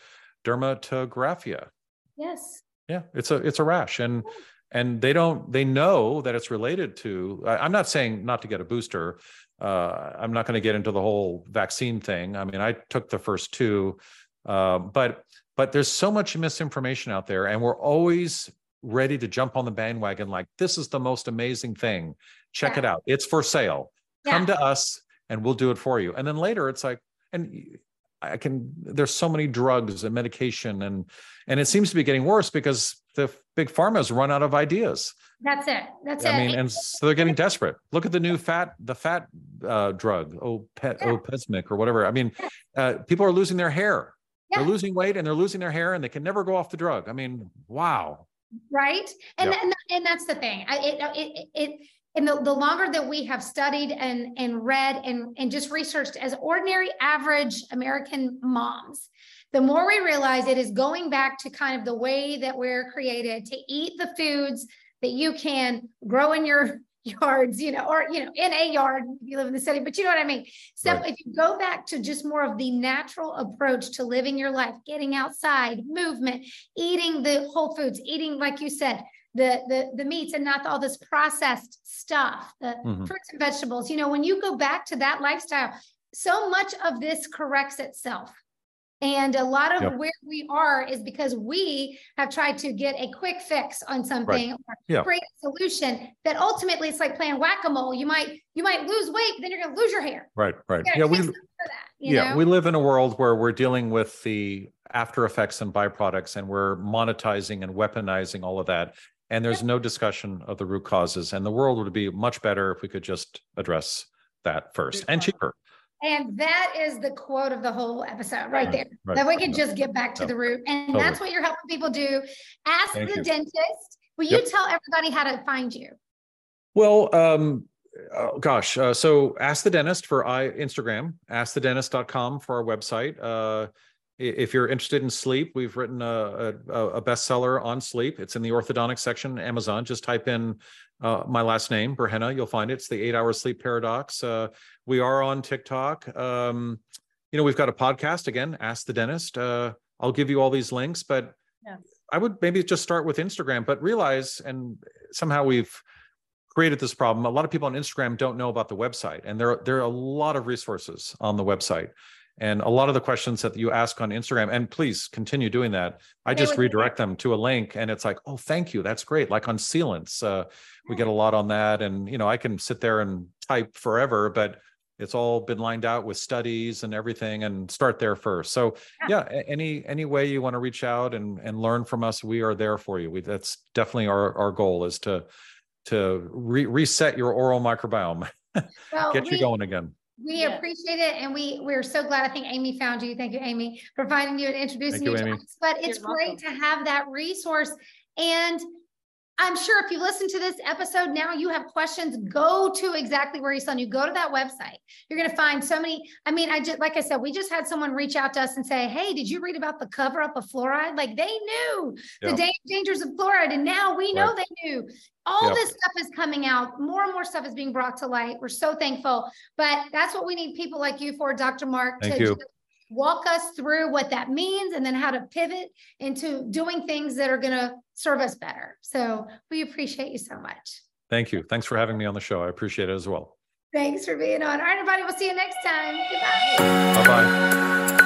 dermatographia Yes. Yeah, it's a it's a rash, and and they don't they know that it's related to. I, am not saying not to get a booster. Uh, I'm not going to get into the whole vaccine thing. I mean, I took the first two, uh, but but there's so much misinformation out there, and we're always ready to jump on the bandwagon like this is the most amazing thing. Check yeah. it out. It's for sale. Yeah. Come to us and we'll do it for you. And then later it's like, and I can there's so many drugs and medication and and it seems to be getting worse because the big pharma's run out of ideas. That's it. That's I it. I mean, and so they're getting desperate. Look at the new fat, the fat uh, drug, pet, yeah. Ozempic or whatever. I mean, uh, people are losing their hair. Yeah. They're losing weight and they're losing their hair and they can never go off the drug. I mean, wow. Right. And yeah. and, and that's the thing. I, it, it, it, and the, the longer that we have studied and, and read and, and just researched as ordinary average American moms, the more we realize it is going back to kind of the way that we're created to eat the foods that you can grow in your [LAUGHS] yards, you know, or you know, in a yard if you live in the city, but you know what I mean. So right. if you go back to just more of the natural approach to living your life, getting outside, movement, eating the whole foods, eating, like you said, the the the meats and not all this processed stuff the mm-hmm. fruits and vegetables you know when you go back to that lifestyle so much of this corrects itself And a lot of Yep. where we are is because we have tried to get a quick fix on something or Yeah. create a solution that ultimately it's like playing whack-a-mole. You might, you might lose weight, but then you're gonna lose your hair. Right, right. Yeah, we, fix something for that, yeah, know? we live in a world where we're dealing with the after effects and byproducts and we're monetizing and weaponizing all of that. And there's no discussion of the root causes and the world would be much better if we could just address that first and cheaper. And that is the quote of the whole episode right there. Right. That we can just get back to the root. And Totally. that's what you're helping people do. Ask Thank the you. dentist. Will you Yep. tell everybody how to find you? Well, um, oh gosh, uh, so ask the dentist for I Instagram, askthedentist.com for our website. Uh, if you're interested in sleep, we've written a, a, a bestseller on sleep. It's in the orthodontic section, Amazon. Just type in uh, my last name, Burhenne, you'll find it. It's the eight hour sleep paradox. Uh, we are on TikTok. Um, you know, we've got a podcast again, Ask the Dentist. Uh, I'll give you all these links, but Yes. I would maybe just start with Instagram, but realize, and somehow we've created this problem. A lot of people on Instagram don't know about the website, and there there are a lot of resources on the website, and a lot of the questions that you ask on Instagram. And please continue doing that. I just redirect them to a link, and it's like, oh, thank you, that's great. Like on sealants, uh, we get a lot on that, and you know, I can sit there and type forever, but it's all been lined out with studies and everything, and start there first. So yeah, a- any any way you want to reach out and and learn from us, we are there for you. We that's definitely our our goal is to to re- reset your oral microbiome, [LAUGHS] Well, get you going again. We Yes. appreciate it and we, we're so glad. I think Amy found you. Thank you, Amy, for finding you and introducing you, you to Amy. us. But it's You're great to have that resource. And I'm sure if you listen to this episode now, you have questions, go to exactly where he's telling you, go to that website. You're going to find so many. I mean, I just, like I said, we just had someone reach out to us and say, Hey, did you read about the cover up of fluoride? Like they knew the Yeah. da- dangers of fluoride. And now we know Right. they knew. All Yeah. this stuff is coming out. More and more stuff is being brought to light. We're so thankful. But that's what we need people like you for, Dr. Mark, Thank to you. Walk us through what that means and then how to pivot into doing things that are going to serve us better. So we appreciate you so much. Thank you. Thanks for having me on the show. I appreciate it as well. Thanks for being on. All right, everybody, we'll see you next time. Goodbye. Bye bye.